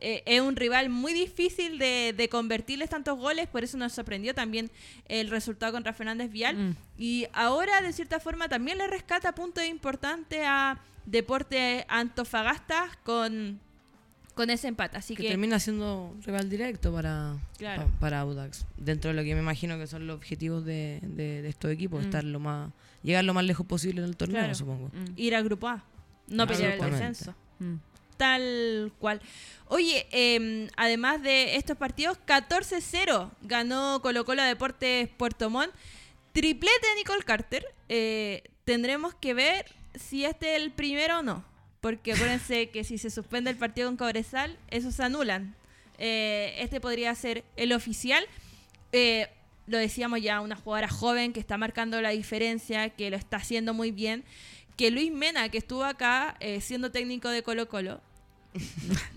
Eh, es un rival muy difícil de, de convertirles tantos goles, por eso nos sorprendió también el resultado contra Fernández Vial. Mm. Y ahora, de cierta forma, también le rescata puntos importantes a Deporte Antofagasta con, con ese empate. Así que, que, termina siendo rival directo para, Claro. pa- para Audax. Dentro de lo que me imagino que son los objetivos de, de- de estos equipos, Mm. estar lo más, llegar lo más lejos posible en el torneo, Claro. supongo. Mm. ir al grupo A, no pelear el descenso. Tal cual. Oye, eh, además de estos partidos, 14-0 ganó Colo Colo Deportes Puerto Montt. Triplete de Nicole Carter. Eh, tendremos que ver si este es el primero o no. Porque acuérdense que si se suspende el partido con Cobresal, esos se anulan. Eh, este podría ser el oficial. Eh, lo decíamos ya, una jugadora joven que está marcando la diferencia, que lo está haciendo muy bien. Que Luis Mena, que estuvo acá eh, siendo técnico de Colo Colo,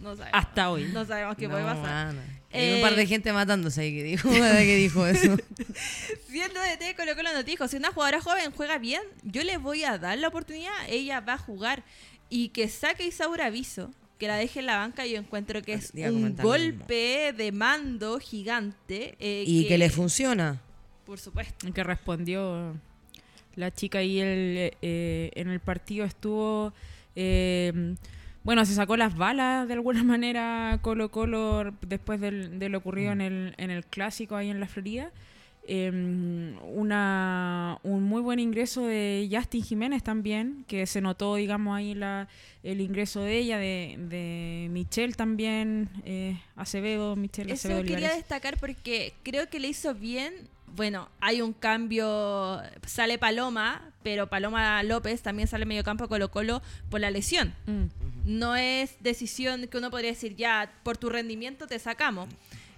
no sabemos. Hasta hoy. No sabemos qué No, puede pasar. Hay un par Eh, de gente matándose ahí que dijo, que dijo eso. Siendo de T Colo Colo nos dijo, si una jugadora joven juega bien, yo le voy a dar la oportunidad, ella va a jugar. Y que saque Isaura Aviso, que la deje en la banca, yo encuentro que es Iba a un golpe de mando gigante. eh, y que le funciona. Por supuesto. que respondió la chica y el, eh, en el partido estuvo eh, bueno se sacó las balas de alguna manera Colo Colo después del- de lo ocurrido en el, en el clásico ahí en la Florida Eh, una un muy buen ingreso de Justin Jiménez también que se notó digamos ahí la el ingreso de ella de, de Michelle también eh, Acevedo Michelle Eso Acevedo quería Olivares. destacar porque creo que le hizo bien. Bueno, hay un cambio, sale Paloma, pero Paloma López también sale medio campo Colo Colo por la lesión. Mm. No es decisión que uno podría decir, ya, por tu rendimiento te sacamos.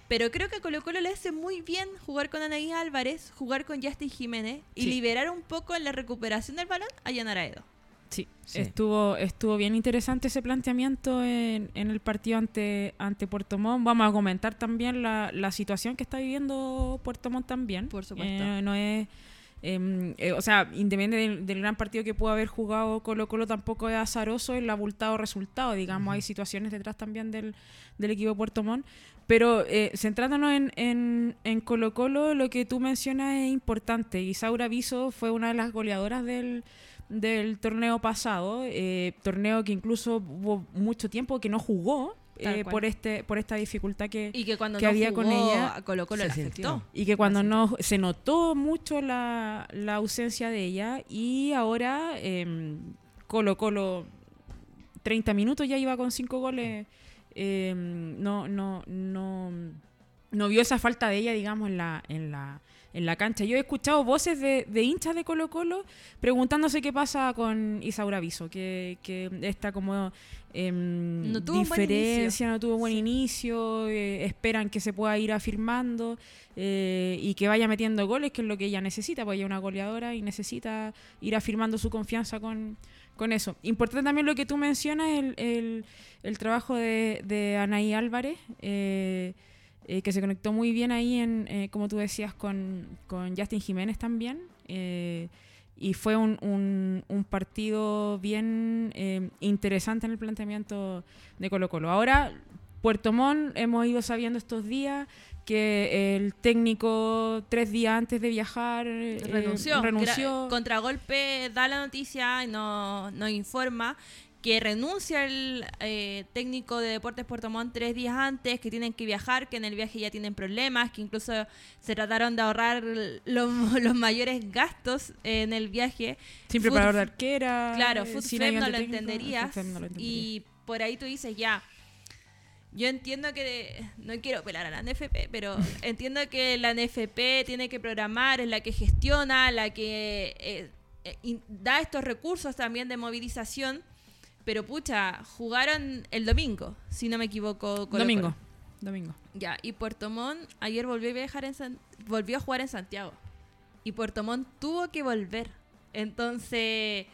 Pero creo que a Colo Colo le hace muy bien jugar con Anaí Álvarez, jugar con Justin Jiménez y Sí. liberar un poco en la recuperación del balón a Yanaraedo. Sí, Sí. Estuvo, estuvo bien interesante ese planteamiento en, en el partido ante, ante Puerto Montt. Vamos a comentar también la, la situación que está viviendo Puerto Montt también. Por supuesto. Eh, no es, em, eh, o sea, independiente del, del gran partido que pudo haber jugado Colo Colo, tampoco es azaroso el abultado resultado. Digamos, hay situaciones detrás también del, del equipo Puerto Montt. Pero eh, centrándonos en, en, en Colo Colo, lo que tú mencionas es importante. Isaura Viso fue una de las goleadoras del, del torneo pasado, eh, torneo que incluso hubo mucho tiempo que no jugó eh, por este por esta dificultad que, Y que cuando que no había jugó, con ella Colo Colo se sintió. afectó. y que cuando no se notó mucho la, la ausencia de ella y ahora eh, Colo Colo 30 minutos ya iba con 5 goles eh, no no no no vio esa falta de ella digamos en la en la en la cancha. Yo he escuchado voces de, de hinchas de Colo Colo preguntándose qué pasa con Isaura Viso, que, que está como em, No tuvo diferencia, no tuvo buen Sí. inicio, eh, esperan que se pueda ir afirmando eh, y que vaya metiendo goles, que es lo que ella necesita, porque ella es una goleadora y necesita ir afirmando su confianza con, con eso. Importante también lo que tú mencionas, el, el, el trabajo de, de Anaí Álvarez, eh, eh, que se conectó muy bien ahí, en, eh, como tú decías, con, con Justin Jiménez también. eh, y fue un, un, un partido bien eh, interesante en el planteamiento de Colo Colo. Ahora, Puerto Montt, hemos ido sabiendo estos días que el técnico tres días antes de viajar eh, renunció. renunció. Contragolpe da la noticia y no- nos informa que renuncia el eh, técnico de Deportes Puerto Montt tres días antes, que tienen que viajar, que en el viaje ya tienen problemas, que incluso se trataron de ahorrar los, los mayores gastos en el viaje. sin Food- preparador de arquera. Claro, eh, Food sin no lo no entendería. y por ahí tú dices, ya, yo entiendo que, no quiero pelar a la NFP, pero entiendo que la NFP tiene que programar, es la que gestiona, la que eh, eh, da estos recursos también de movilización. Pero pucha, jugaron el domingo, si no me equivoco. Domingo. Domingo. Ya, y Puerto Montt ayer volvió a viajar en San- volvió a jugar en Santiago. Y Puerto Montt tuvo que volver. Entonces,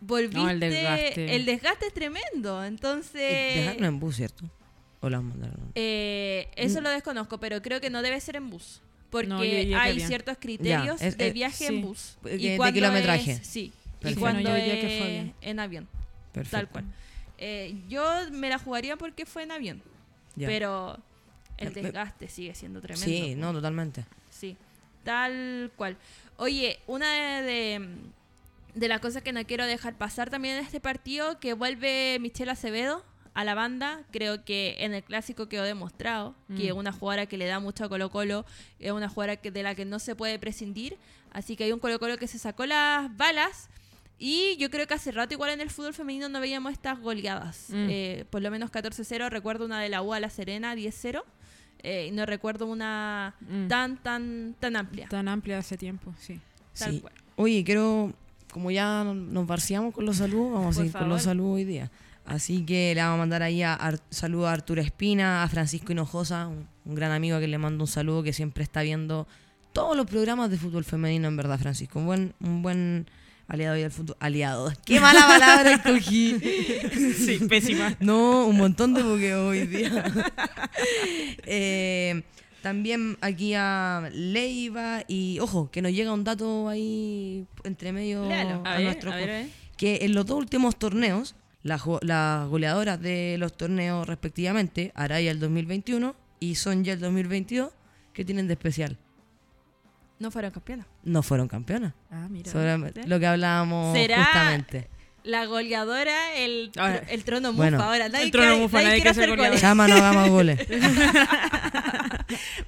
volviste. No, el desgaste. el desgaste es tremendo. Entonces. Dejarlo en bus, ¿cierto? O las mandaron. eh, eso lo desconozco, pero creo que no debe ser en bus. Porque No, yo hay ciertos criterios Ya, es- de es- viaje sí. en bus. De- Y de kilometraje. es- sí. Perfecto. Y cuando yo que en avión. Perfecto. Tal cual. Eh, yo me la jugaría porque fue en avión. Ya. Pero el Eh, desgaste sigue siendo tremendo. Sí, no, totalmente. Sí, tal cual. Oye, una de, de, de las cosas que no quiero dejar pasar también en este partido, que vuelve Michelle Acevedo a la banda, creo que en el clásico quedó demostrado que es Mm. una jugadora que le da mucho a Colo Colo, es una jugadora que, de la que no se puede prescindir, así que hay un Colo Colo que se sacó las balas. Y yo creo que hace rato igual en el fútbol femenino no veíamos estas goleadas. Mm. Eh, por lo menos 14-0, recuerdo una de la U a La Serena, 10-0. Eh, y no recuerdo una Mm. tan, tan, tan amplia. Tan amplia hace tiempo, sí. Tal Sí. cual. Oye, quiero, como ya nos barciamos con los saludos, vamos a seguir con los saludos hoy día. Así que le vamos a mandar ahí a Ar- saludo a Arturo Espina, a Francisco Hinojosa, un, un gran amigo a que le mando un saludo que siempre está viendo todos los programas de fútbol femenino, en verdad, Francisco. Un buen, un buen aliado ahí del fútbol. Aliado. Qué mala palabra escogí. Sí, pésima. No, un montón de buqueo hoy día. Eh, también aquí a Leiva y ojo, que nos llega un dato ahí entre medio Léalo. a, A ver, nuestro a ver, que en los dos últimos torneos, las goleadoras de los torneos respectivamente, Araya el 2021 y Sonja el 2022, ¿qué tienen de especial? No fueron campeonas. No fueron campeonas. Ah, mira. Lo que hablábamos ¿Será justamente. La goleadora, el, Ahora, el trono mufa bueno. ahora. Nadie, El trono mufa, nadie nadie quiere hacer goles. Chama, no hagamos goles.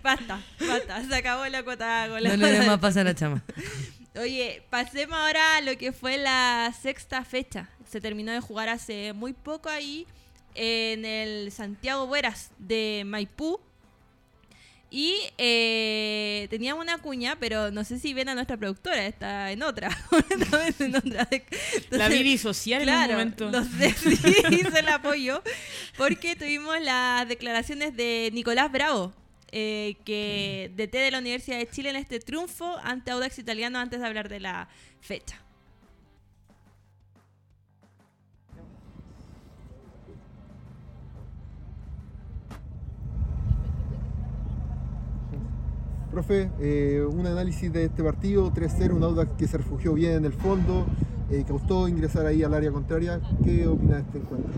basta, basta. Se acabó la cuota No goleadora. le demos más pasar a Chama. Oye, pasemos ahora a lo que fue la sexta fecha. Se terminó de jugar hace muy poco ahí en el Santiago Bueras de Maipú. Y eh, teníamos una cuña, pero no sé si ven a nuestra productora, está en otra. en otra. La Entonces, vi social en Claro, un momento. sé si hice el apoyo, porque tuvimos las declaraciones de Nicolás Bravo, eh, que DT de la Universidad de Chile en este triunfo ante Audax Italiano antes de hablar de la fecha. Profe, eh, un análisis de este partido, 3-0, un Audax que se refugió bien en el fondo, eh, ingresar ahí al área contraria. ¿Qué opina de este encuentro?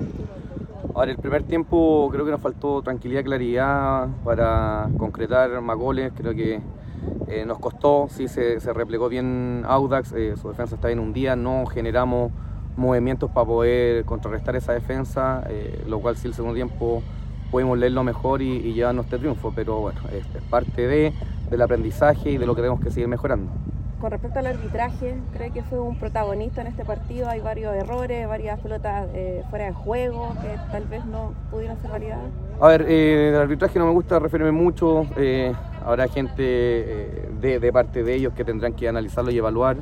Ahora, el primer tiempo creo que nos faltó tranquilidad, claridad para concretar más goles. Creo que eh, nos costó, sí se, se replegó bien Audax, eh, su defensa está bien un día, no generamos movimientos para poder contrarrestar esa defensa, lo cual sí el segundo tiempo pudimos leerlo mejor y, y llevarnos este triunfo, pero bueno, es, es parte de, del aprendizaje y de lo que tenemos que seguir mejorando. Con respecto al arbitraje, ¿cree que fue un protagonista en este partido? Hay varios errores, varias pelotas eh, fuera de juego que tal vez no pudieron ser validadas. A ver, eh, del arbitraje no me gusta referirme mucho. eh, habrá gente eh, de, de parte de ellos que tendrán que analizarlo y evaluar.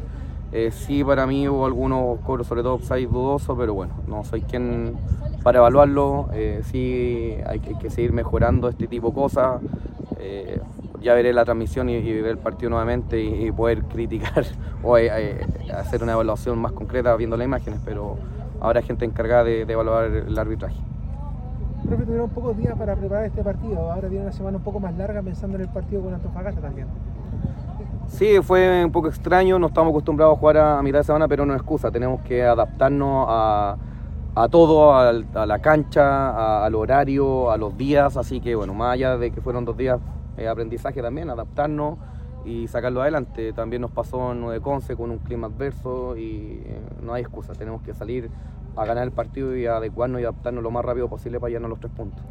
Eh, sí, para mí hubo algunos cobros, sobre todo upside dudosos, pero bueno, no soy quien para evaluarlo. Eh, sí, hay que, hay que seguir mejorando este tipo de cosas. Eh, ya veré la transmisión y, y ver el partido nuevamente y, y poder criticar o eh, eh, hacer una evaluación más concreta viendo las imágenes, pero habrá gente encargada de- de evaluar el arbitraje. Profe, tuvieron pocos días para preparar este partido. Ahora viene una semana un poco más larga pensando en el partido con Antofagasta también. Sí, fue un poco extraño, no estamos acostumbrados a jugar a, a mitad de semana, pero no es excusa, tenemos que adaptarnos a, a todo, a, la cancha, al horario, a los días, así que bueno, más allá de que fueron dos días de aprendizaje también, adaptarnos y sacarlo adelante. También nos pasó en 9 Conce con un clima adverso y eh, no hay excusa, tenemos que salir a ganar el partido y adecuarnos y adaptarnos lo más rápido posible para llevarnos los tres puntos.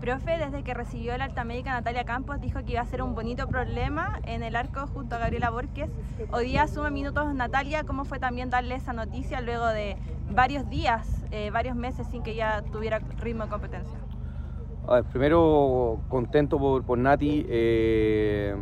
Profe, desde que recibió la alta médica Natalia Campos, dijo que iba a ser un bonito problema en el arco junto a Gabriela Borges. Hoy día suma minutos Natalia. ¿Cómo fue también darle esa noticia luego de varios días, eh, varios meses sin que ella tuviera ritmo de competencia? Primero contento por, por Nati. eh,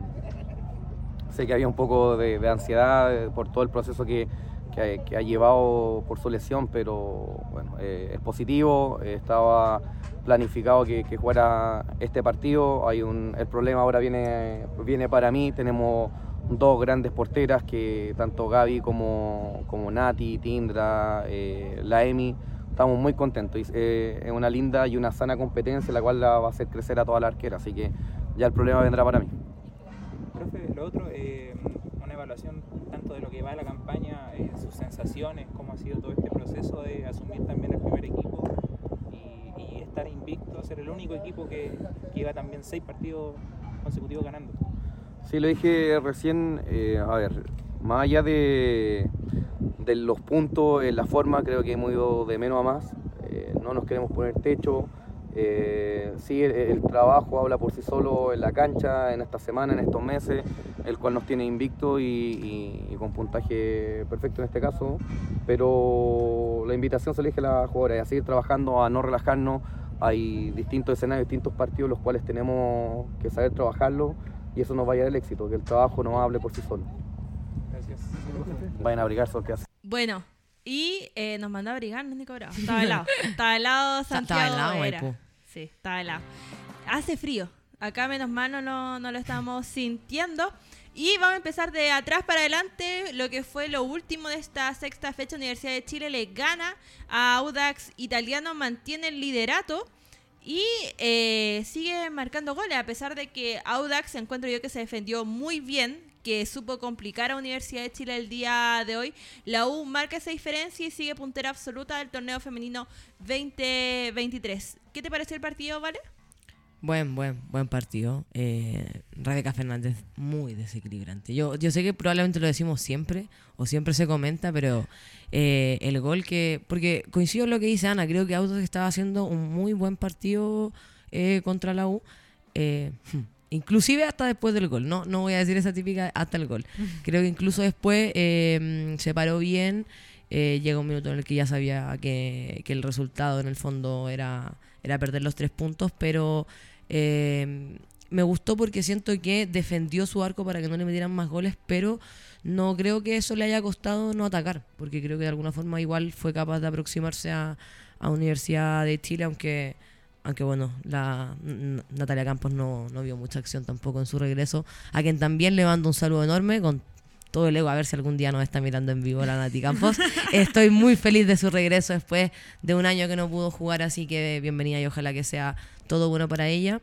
sé que había un poco de, de ansiedad eh, por todo el proceso que, que ha, llevado por su lesión, pero bueno, eh, es positivo. estaba planificado que, que jugara este partido. Hay un, el problema ahora viene, viene para mí. Tenemos dos grandes porteras que tanto Gaby como, como Nati, Tindra, eh, la Emi estamos muy contentos. Eh, es una linda y una sana competencia la cual la va a hacer crecer a toda la arquera, así que ya el problema vendrá para mí. Profe, lo otro, eh, una evaluación tanto de lo que va de la campaña, sensaciones, cómo ha sido todo este proceso de asumir también el primer equipo y, estar invicto, ser el único equipo que, que lleva también seis partidos consecutivos ganando. Sí, lo dije recién, eh, a ver, más allá de, de los puntos, en la forma, creo que hemos ido de menos a más. Eh, no nos queremos poner techo. Eh, sí, el, el trabajo habla por sí solo en la cancha, en esta semana, en estos meses, el cual nos tiene invicto y, y- y con puntaje perfecto en este caso. Pero la invitación se le dije a las jugadoras, a seguir trabajando, a no relajarnos. Hay distintos escenarios, distintos partidos, los cuales tenemos que saber trabajarlo y eso nos va a llevar al éxito, que el trabajo no hable por sí solo. Gracias. Vayan a abrigarse lo que hacen. Bueno, y eh, nos mandó a abrigarnos Nico Bravo. Estaba helado. Estaba helado Santiago. helado, era. Maipú. Sí, estaba helado. Hace frío. Acá menos mal no, lo- no lo estamos sintiendo. Y vamos a empezar de atrás para adelante. Lo que fue lo último de esta sexta fecha. Universidad de Chile le gana a Audax Italiano, mantiene el liderato. Y eh, sigue marcando goles, a pesar de que Audax encuentro yo que se defendió muy bien, que supo complicar a Universidad de Chile el día de hoy. La U marca esa diferencia y sigue puntera absoluta del torneo femenino 2023. ¿Qué te pareció el partido, Vale? Buen, buen, buen partido. Eh, Rebeca Fernández, muy desequilibrante. Yo, yo sé que probablemente lo decimos siempre, o siempre se comenta, pero eh, el gol que. Porque coincido en lo que dice Ana, creo que Autos estaba haciendo un muy buen partido eh, contra la U. Eh, inclusive hasta después del gol. No, no voy a decir esa típica hasta el gol. Creo que incluso después se paró bien. Llega un minuto en el que ya sabía que, que el resultado en el fondo era, era perder los tres puntos, pero eh, me gustó porque siento que defendió su arco para que no le metieran más goles, pero no creo que eso le haya costado no atacar, porque creo que de alguna forma igual fue capaz de aproximarse a, a Universidad de Chile, aunque aunque bueno, la Natalia Campos no, no vio mucha acción tampoco en su regreso, a quien también le mando un saludo enorme con todo el ego, a ver si algún día nos está mirando en vivo la Nati Campos. Estoy muy feliz de su regreso después de un año que no pudo jugar, así que bienvenida y ojalá que sea todo bueno para ella.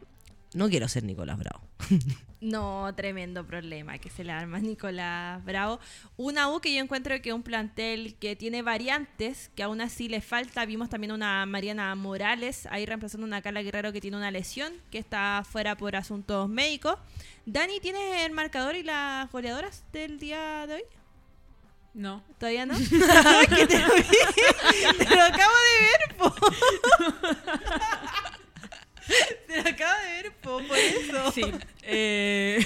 No quiero ser Nicolás Bravo. No, tremendo problema que se le arma Nicolás Bravo. Una U que yo encuentro que es un plantel que tiene variantes, que aún así le falta. Vimos también una Mariana Morales ahí reemplazando a una Carla Guerrero que tiene una lesión, que está fuera por asuntos médicos. Dani, ¿tienes el marcador y las goleadoras del día de hoy? No. ¿Todavía no? Que te, lo vi. Te lo acabo de ver, po. Te lo acabo de ver, po, por eso. Sí. Eh,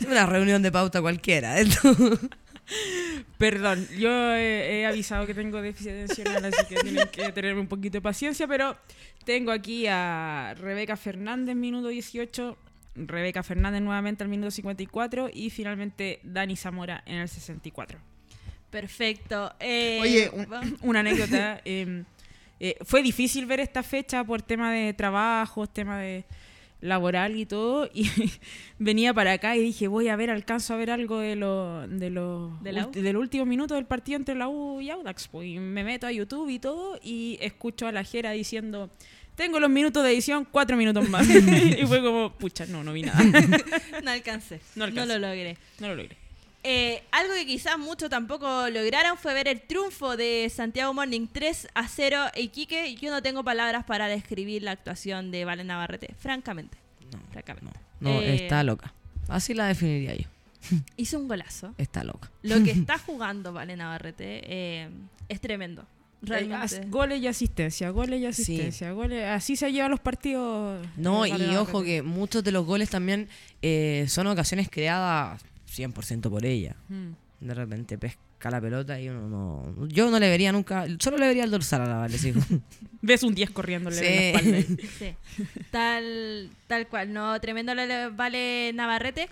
Es una reunión de pauta cualquiera. ¿eh? Perdón, yo he, he avisado que tengo déficit atencional, así que tienen que tenerme un poquito de paciencia, pero tengo aquí a Rebeca Fernández, minuto 18, Rebeca Fernández nuevamente al minuto 54 y finalmente Dani Zamora en el 64. Perfecto. Eh, Oye, un- una anécdota. eh, eh, fue difícil ver esta fecha por tema de trabajos, tema de laboral y todo. Y venía para acá y dije, voy a ver, alcanzo a ver algo de lo, de lo, del último minuto del partido entre la U y Audax. Pues, y me meto a YouTube y todo y escucho a la Jera diciendo... Tengo los minutos de edición, cuatro minutos más. y fue como, pucha, no, no vi nada. no alcancé. No alcancé. lo logré. No lo logré. Eh, algo que quizás muchos tampoco lograron fue ver el triunfo de Santiago Morning 3 a 0 Iquique. Yo no tengo palabras para describir la actuación de Valen Navarrete, francamente. francamente. No, Eh, está loca. Así la definiría yo. Hizo un golazo. Está loca. Lo que está jugando Valen Navarrete eh, es tremendo. Realmente. Goles y asistencia, goles y asistencia, goles. Así se llevan los partidos. No, y ojo que muchos de los goles también eh, son ocasiones creadas 100% por ella. Mm. De repente pesca la pelota y uno no... Yo no le vería nunca... Solo le vería el dorsal a la Vale, sí. Ves un 10 corriéndole Sí. en la espalda. Sí, tal, tal cual. No, tremendo le vale Navarrete.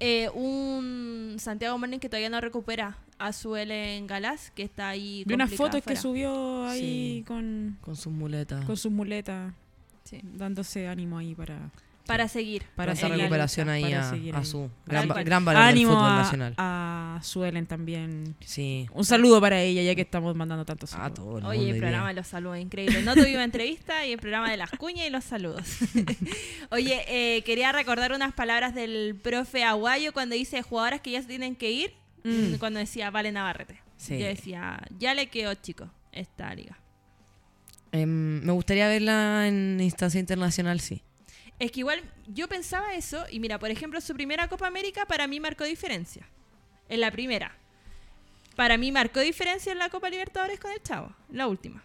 Eh, un Santiago Morning que todavía no recupera a su en Galás, que está ahí. Vi unas fotos que subió ahí Sí. con, Con sus muletas. con sus muletas, Sí. dándose ánimo ahí para, Para seguir. para esa seguir recuperación ahí para a, seguir a su gran, gran valor ánimo del fútbol a, nacional. a Suelen también. Sí. Un saludo para ella, ya que estamos mandando tantos A saludos. todo el Oye, mundo el programa de los saludos, increíble. No tuvimos entrevista y el programa de las cuñas y los saludos. Oye, eh, quería recordar unas palabras del profe Aguayo cuando dice jugadoras que ya se tienen que ir. Mm. cuando decía Vale Navarrete. Sí. Yo decía, ya le quedó chico esta liga. Em, me gustaría verla en instancia internacional, sí. Es que igual yo pensaba eso, y mira, por ejemplo, su primera Copa América para mí marcó diferencia. En la primera. Para mí marcó diferencia en la Copa Libertadores con el Chavo, la última.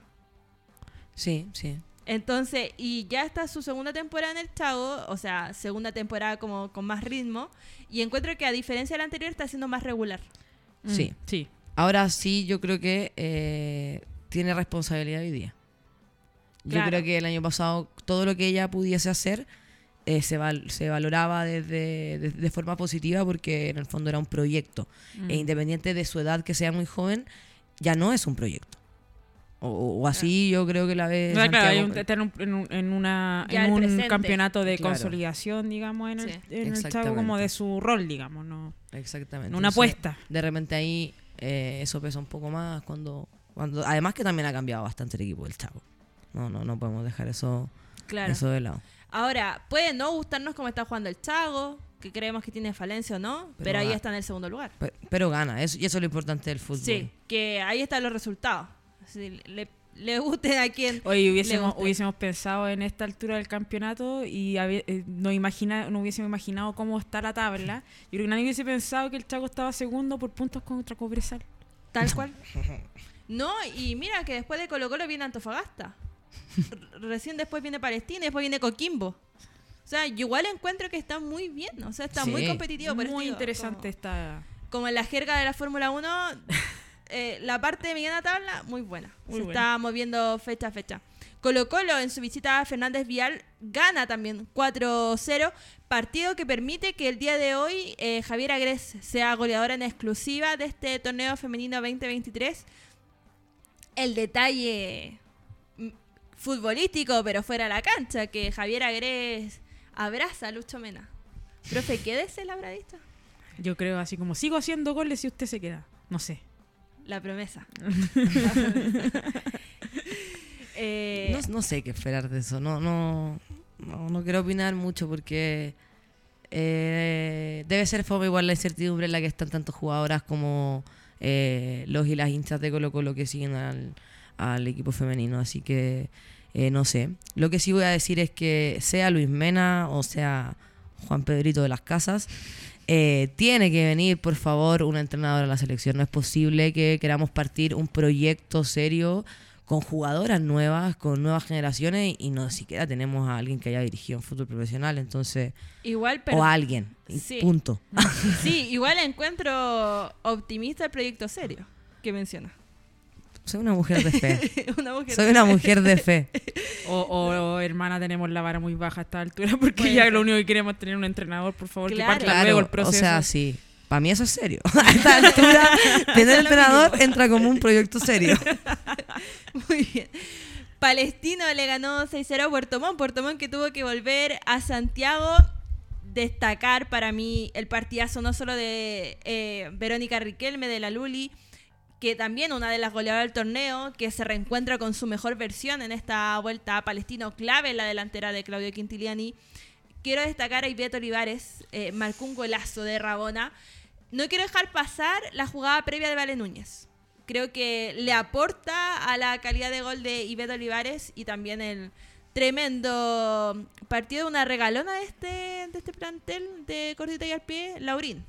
Sí, sí. Entonces, y ya está su segunda temporada en el Chavo, o sea, segunda temporada como con más ritmo, y encuentro que a diferencia de la anterior está siendo más regular. Sí. Mm, Sí. Ahora sí, yo creo que eh, tiene responsabilidad hoy día. Yo Claro. creo que el año pasado todo lo que ella pudiese hacer eh, se, val- se valoraba desde, de, de forma positiva porque en el fondo era un proyecto. Mm. E independiente de su edad, que sea muy joven, ya no es un proyecto. O, o así yo creo que la ve. No, claro, hay un- está en un, en un- en una, en un campeonato de Claro. consolidación, digamos, en el, en el Chavo, como de su rol, digamos, ¿no? Exactamente. Una Entonces, apuesta. De repente ahí eh, eso pesa un poco más cuando, cuando. Además que también ha cambiado bastante el equipo del Chavo. No, no, no podemos dejar eso, Claro. eso de lado. Ahora, puede no gustarnos cómo está jugando el Chago, que creemos que tiene falencia o no, pero, Pero ahí está en el segundo lugar. Pe- Pero gana, eso, y eso es lo importante del fútbol. Sí, que ahí están los resultados. Si le, le guste a quien Hoy le hubiésemos, guste. hubiésemos pensado en esta altura del campeonato y había- eh, no, imagina, no hubiésemos imaginado cómo está la tabla. Yo creo que nadie hubiese pensado que el Chaco estaba segundo por puntos contra Cobresal. Tal cual. No, y mira que después de Colo Colo viene Antofagasta. Recién después viene Palestina y después viene Coquimbo. O sea, yo igual encuentro que está muy bien. O sea, está muy competitivo. Muy interesante esta... como en la jerga de la Fórmula 1, eh, la parte de mediana tabla, muy buena. Muy Se buena. está moviendo fecha a fecha. Colo Colo en su visita a Fernández Vial gana también 4-0, partido que permite que el día de hoy eh, Javier Agres sea goleadora en exclusiva de este torneo femenino 2023. El detalle futbolístico, pero fuera de la cancha, que Javier Agres abraza a Lucho Mena. Profe, quédese la bradista. Yo creo así como sigo haciendo goles si usted se queda. No sé. La promesa. Eh, No, no sé qué esperar de eso. No, no, no, no quiero opinar mucho porque eh, debe ser fome igual la incertidumbre en la que están tanto jugadoras como eh, los y las hinchas de Colo Colo que siguen al, al equipo femenino. Así que eh, no sé. Lo que sí voy a decir es que sea Luis Mena o sea Juan Pedrito de las Casas, eh, tiene que venir, por favor, un entrenador a la selección. No es posible que queramos partir un proyecto serio con jugadoras nuevas, con nuevas generaciones y no siquiera tenemos a alguien que haya dirigido en fútbol profesional, entonces igual, pero. o a alguien, Sí. punto. Sí, igual encuentro optimista el proyecto serio que menciona. Soy una mujer de fe. Una mujer Soy de una fe. mujer de fe. O, o, o, hermana, tenemos la vara muy baja a esta altura porque ya lo único que queremos es tener un entrenador, por favor, Claro. que parta luego el Claro, proceso. o sea, sí. Para mí eso es serio. A esta altura, tener entrenador entra como un proyecto serio. Muy bien. Palestino le ganó 6-0 a Puerto Montt. Puerto Montt que tuvo que volver a Santiago. Destacar para mí el partidazo no solo de eh, Verónica Riquelme, de la Luli, que también una de las goleadoras del torneo, que se reencuentra con su mejor versión en esta vuelta a Palestino, clave en la delantera de Claudio Quintiliani. Quiero destacar a Ivette Olivares, eh, marcó un golazo de Rabona. No quiero dejar pasar la jugada previa de Vale Núñez. Creo que le aporta a la calidad de gol de Ivette Olivares y también el tremendo partido de una regalona de este, de este plantel de cortita y al pie, Laurín,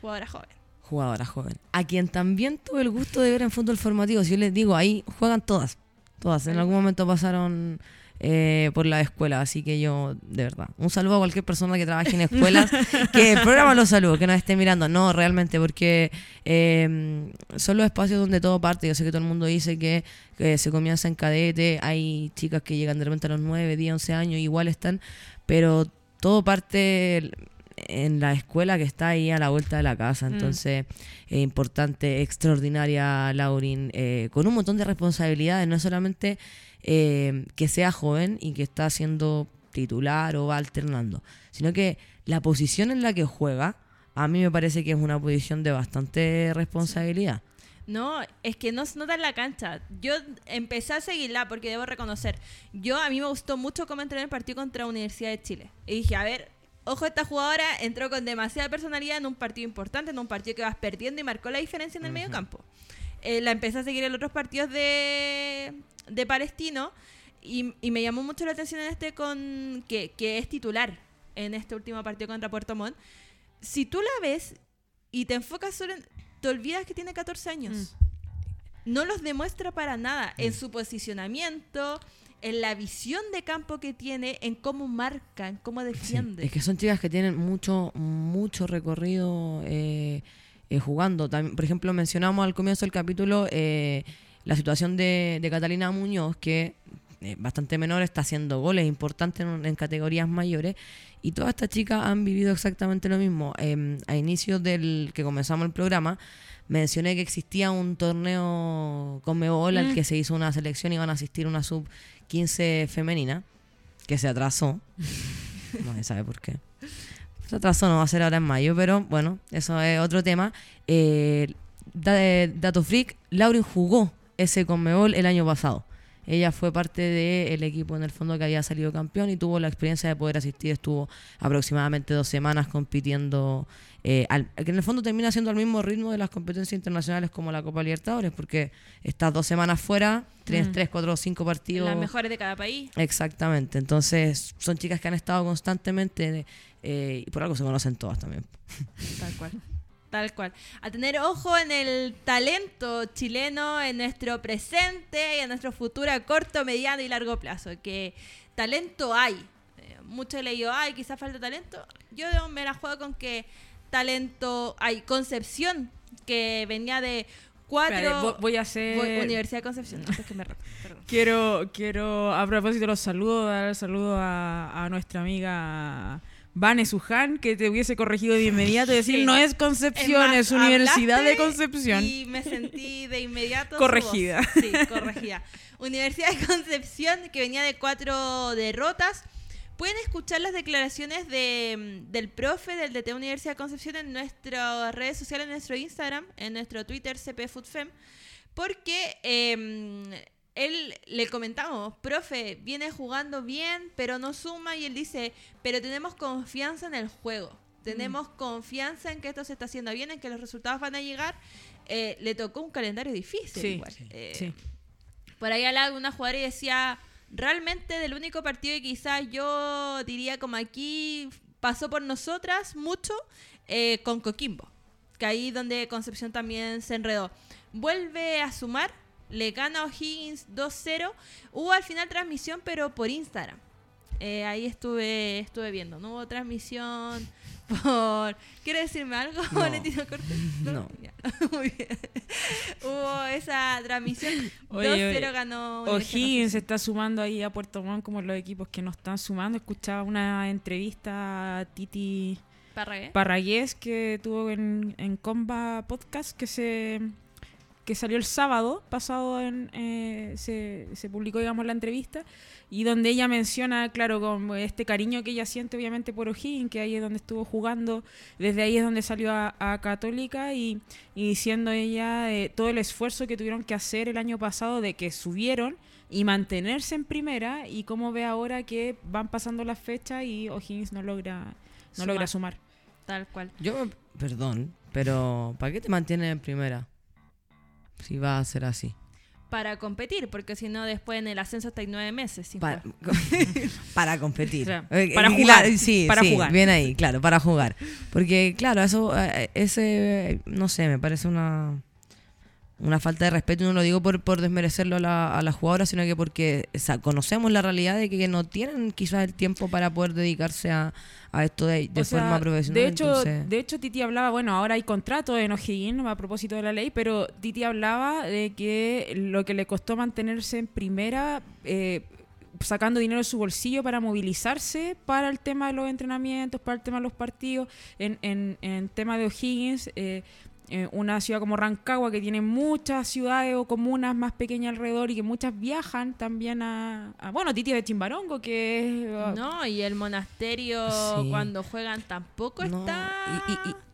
jugadora joven. Jugadora joven. A quien también tuve el gusto de ver en fútbol formativo. Si yo les digo, ahí juegan todas. Todas. En algún momento pasaron eh, por la escuela. Así que yo, de verdad, un saludo a cualquier persona que trabaje en escuelas. que el programa lo saludo, que nos esté mirando. No, realmente, porque eh, son los espacios donde todo parte. Yo sé que todo el mundo dice que, que se comienza en cadete. Hay chicas que llegan de repente a los 9, 10, 11 años, igual están. Pero todo parte en la escuela que está ahí a la vuelta de la casa. Mm. Entonces, eh, importante, extraordinaria, Laurin, eh, con un montón de responsabilidades, no es solamente eh, que sea joven y que está siendo titular o va alternando, sino que la posición en la que juega, a mí me parece que es una posición de bastante responsabilidad. No, es que no se nota en la cancha. Yo empecé a seguirla porque debo reconocer, yo a mí me gustó mucho cómo entrenó el partido contra la Universidad de Chile. Y dije, a ver, ojo, esta jugadora entró con demasiada personalidad en un partido importante, en un partido que vas perdiendo y marcó la diferencia en el medio campo. Eh, la empecé a seguir en otros partidos de, de Palestino y, y me llamó mucho la atención en este con que, que es titular en este último partido contra Puerto Montt. Si tú la ves y te enfocas solo en... Te olvidas que tiene 14 años. No los demuestra para nada en su posicionamiento, en la visión de campo que tiene, en cómo marca, en cómo defiende. Es que son chicas que tienen mucho, mucho recorrido eh, eh, jugando. También, por ejemplo, mencionamos al comienzo del capítulo eh, la situación de, de Catalina Muñoz, que eh, bastante menor está haciendo goles importantes en, en categorías mayores. Y todas estas chicas han vivido exactamente lo mismo. Eh, a inicios del que comenzamos el programa, mencioné que existía un torneo con Mebol al Mm. que se hizo una selección y iban a asistir una sub 15 femenina, que se atrasó. no se sabe por qué. Se atrasó, no va a ser ahora en mayo, pero bueno, eso es otro tema. Eh, eh, dato freak, Lauren jugó ese Conmebol el año pasado. Ella fue parte del equipo en el fondo que había salido campeón y tuvo la experiencia de poder asistir. Estuvo aproximadamente dos semanas compitiendo, eh, al- que en el fondo termina siendo al mismo ritmo de las competencias internacionales como la Copa Libertadores, porque estás dos semanas fuera, tres, Mm. tres, cuatro, cinco partidos. Las mejores de cada país. Exactamente, entonces son chicas que han estado constantemente eh, y por algo se conocen todas también. Tal cual. Tal cual. A tener ojo en el talento chileno, en nuestro presente y en nuestro futuro a corto, mediano y largo plazo. Que talento hay. Eh, mucho he leído, ay, quizás falta talento. Yo me la juego con que talento hay. Concepción, que venía de cuatro... Espérate, voy a hacer- Voy- Universidad de Concepción. No qué me. Quiero, quiero, a propósito los saludos, dar el saludo a, a nuestra amiga Vane Sujan, que te hubiese corregido de inmediato y decir, Sí. no es Concepción, más, es Universidad de Concepción. Y me sentí de inmediato. Corregida. Sí, corregida. Universidad de Concepción, que venía de cuatro derrotas. Pueden escuchar las declaraciones de, mm, del profe del DT Universidad de Concepción en nuestras redes sociales, en nuestro Instagram, en nuestro Twitter CPFoodFem, porque eh, él le comentamos, profe, viene jugando bien, pero no suma, y él dice, pero tenemos confianza en el juego, tenemos confianza en que esto se está haciendo bien, en que los resultados van a llegar. Eh, le tocó un calendario difícil Sí, igual. sí, Eh, sí. por ahí hablaba con una jugadora y decía, realmente del único partido que quizás yo diría como aquí pasó por nosotras mucho, eh, con Coquimbo. Que ahí donde Concepción también se enredó. Vuelve a sumar, le gana a O'Higgins 2-0. Hubo al final transmisión, pero por Instagram. Eh, ahí estuve estuve viendo, no hubo transmisión por... ¿Quiere decirme algo, No. Valentina Cortés? No. Ya, Muy bien. hubo esa transmisión, 2-0 ganó O'Higgins se está sumando ahí a Puerto Montt como los equipos que no están sumando. Escuchaba una entrevista a Titi Parragués. Parragués que tuvo en, en Comba Podcast que se que salió el sábado pasado en, eh, se, se publicó digamos la entrevista y donde ella menciona claro como este cariño que ella siente obviamente por O'Higgins que ahí es donde estuvo jugando desde ahí es donde salió a, a Católica y, y diciendo ella eh, todo el esfuerzo que tuvieron que hacer el año pasado de que subieron y mantenerse en primera y cómo ve ahora que van pasando las fechas y O'Higgins no logra no Sumar. logra sumar Tal cual. Yo, perdón, pero ¿para qué te mantienes en primera? Si va a ser así. Para competir, porque si no, después en el ascenso está nueve meses. sin Para, para competir. Claro, Eh, para eh, jugar, sí, para sí, jugar. Bien ahí, claro, para jugar. Porque, claro, eso, eh, ese, eh, no sé, me parece una una falta de respeto. Y no lo digo por, por desmerecerlo a la, a la jugadora, sino que porque o sea, conocemos la realidad de que no tienen quizás el tiempo para poder dedicarse a, a esto de, de O sea, forma profesional. De hecho, entonces- de hecho, Titi hablaba, bueno, ahora hay contrato en O'Higgins a propósito de la ley, pero Titi hablaba de que lo que le costó mantenerse en primera, eh, sacando dinero de su bolsillo para movilizarse para el tema de los entrenamientos, para el tema de los partidos, en, en, en tema de O'Higgins. eh, eh, una ciudad como Rancagua que tiene muchas ciudades o comunas más pequeñas alrededor y que muchas viajan también a, a- bueno Titi de Chimbarongo que es ah, No, y el monasterio Sí. cuando juegan tampoco está.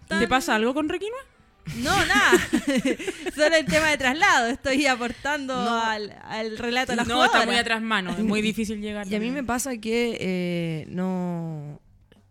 ¿te pasa algo con Requinoa? No, nada. Solo el tema de traslado. Estoy aportando al, al relato de la No, está muy atrás mano, es muy difícil llegar. Y a mí me pasa que eh, no.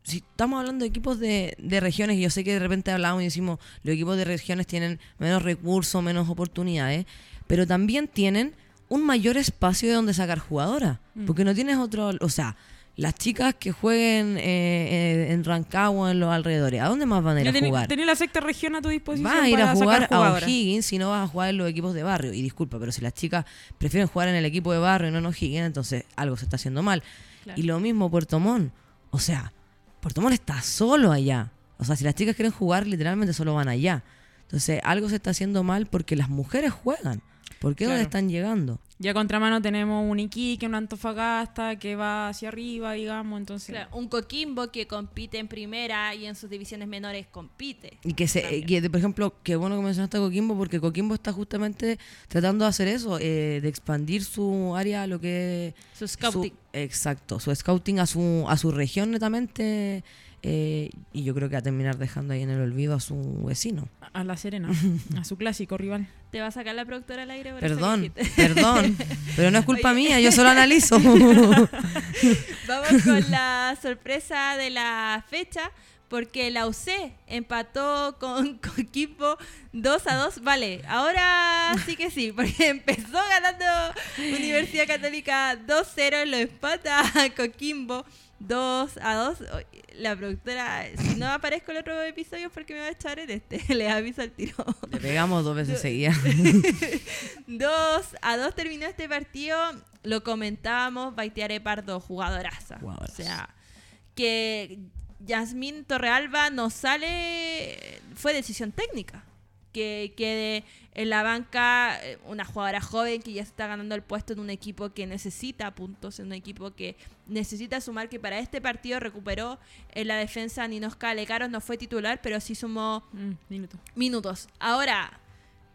Si estamos hablando de equipos de, de regiones, y yo sé que de repente hablamos y decimos, los equipos de regiones tienen menos recursos, menos oportunidades, pero también tienen un mayor espacio de donde sacar jugadoras. Mm. Porque no tienes otro, o sea, las chicas que jueguen eh, eh, en Rancagua, en los alrededores, ¿a dónde más van a ir a jugar? tenía la sexta región a tu disposición. Vas a ir para a jugar a. O'Higgins y no vas a jugar en los equipos de barrio. Y disculpa, pero si las chicas prefieren jugar en el equipo de barrio y no en O'Higgins, entonces algo se está haciendo mal. Claro. Y lo mismo Puerto Montt. O sea, Puerto Montt está solo allá. O sea, si las chicas quieren jugar, literalmente solo van allá. Entonces, algo se está haciendo mal porque las mujeres juegan. ¿Por qué no Claro. están llegando? Y a contramano tenemos un Iquique, un Antofagasta que va hacia arriba, digamos, entonces... Claro, un Coquimbo que compite en primera y en sus divisiones menores compite. Y que, se, que, por ejemplo, qué bueno que mencionaste a Coquimbo, porque Coquimbo está justamente tratando de hacer eso, eh, de expandir su área, a lo que Su scouting. exacto, su scouting a su, a su región netamente, eh, y yo creo que a terminar dejando ahí en el olvido a su vecino. A La Serena, a su clásico rival. Te va a sacar la productora al aire por Perdón, perdón, pero no es culpa Oye. mía, yo solo analizo. Vamos con la sorpresa de la fecha, porque la UC empató con Coquimbo 2 a 2. Vale, ahora sí que sí, porque empezó ganando Universidad Católica 2-0, lo empata Coquimbo 2 a 2. Oye, La productora, si no aparezco en el otro episodio, porque me va a echar en este, le aviso al tiro. Le pegamos dos veces seguidas. 2 a 2 terminó este partido. Lo comentábamos, Baitiare Pardo, jugadoraza. Jugadoraza. O sea, que Yasmín Torrealba no sale, fue decisión técnica. Que quede en la banca eh, una jugadora joven que ya se está ganando el puesto en un equipo que necesita puntos, en un equipo que necesita sumar, que para este partido recuperó en la defensa Ninosca Lecaros, no fue titular, pero sí sumó Mm, minuto. minutos. Ahora,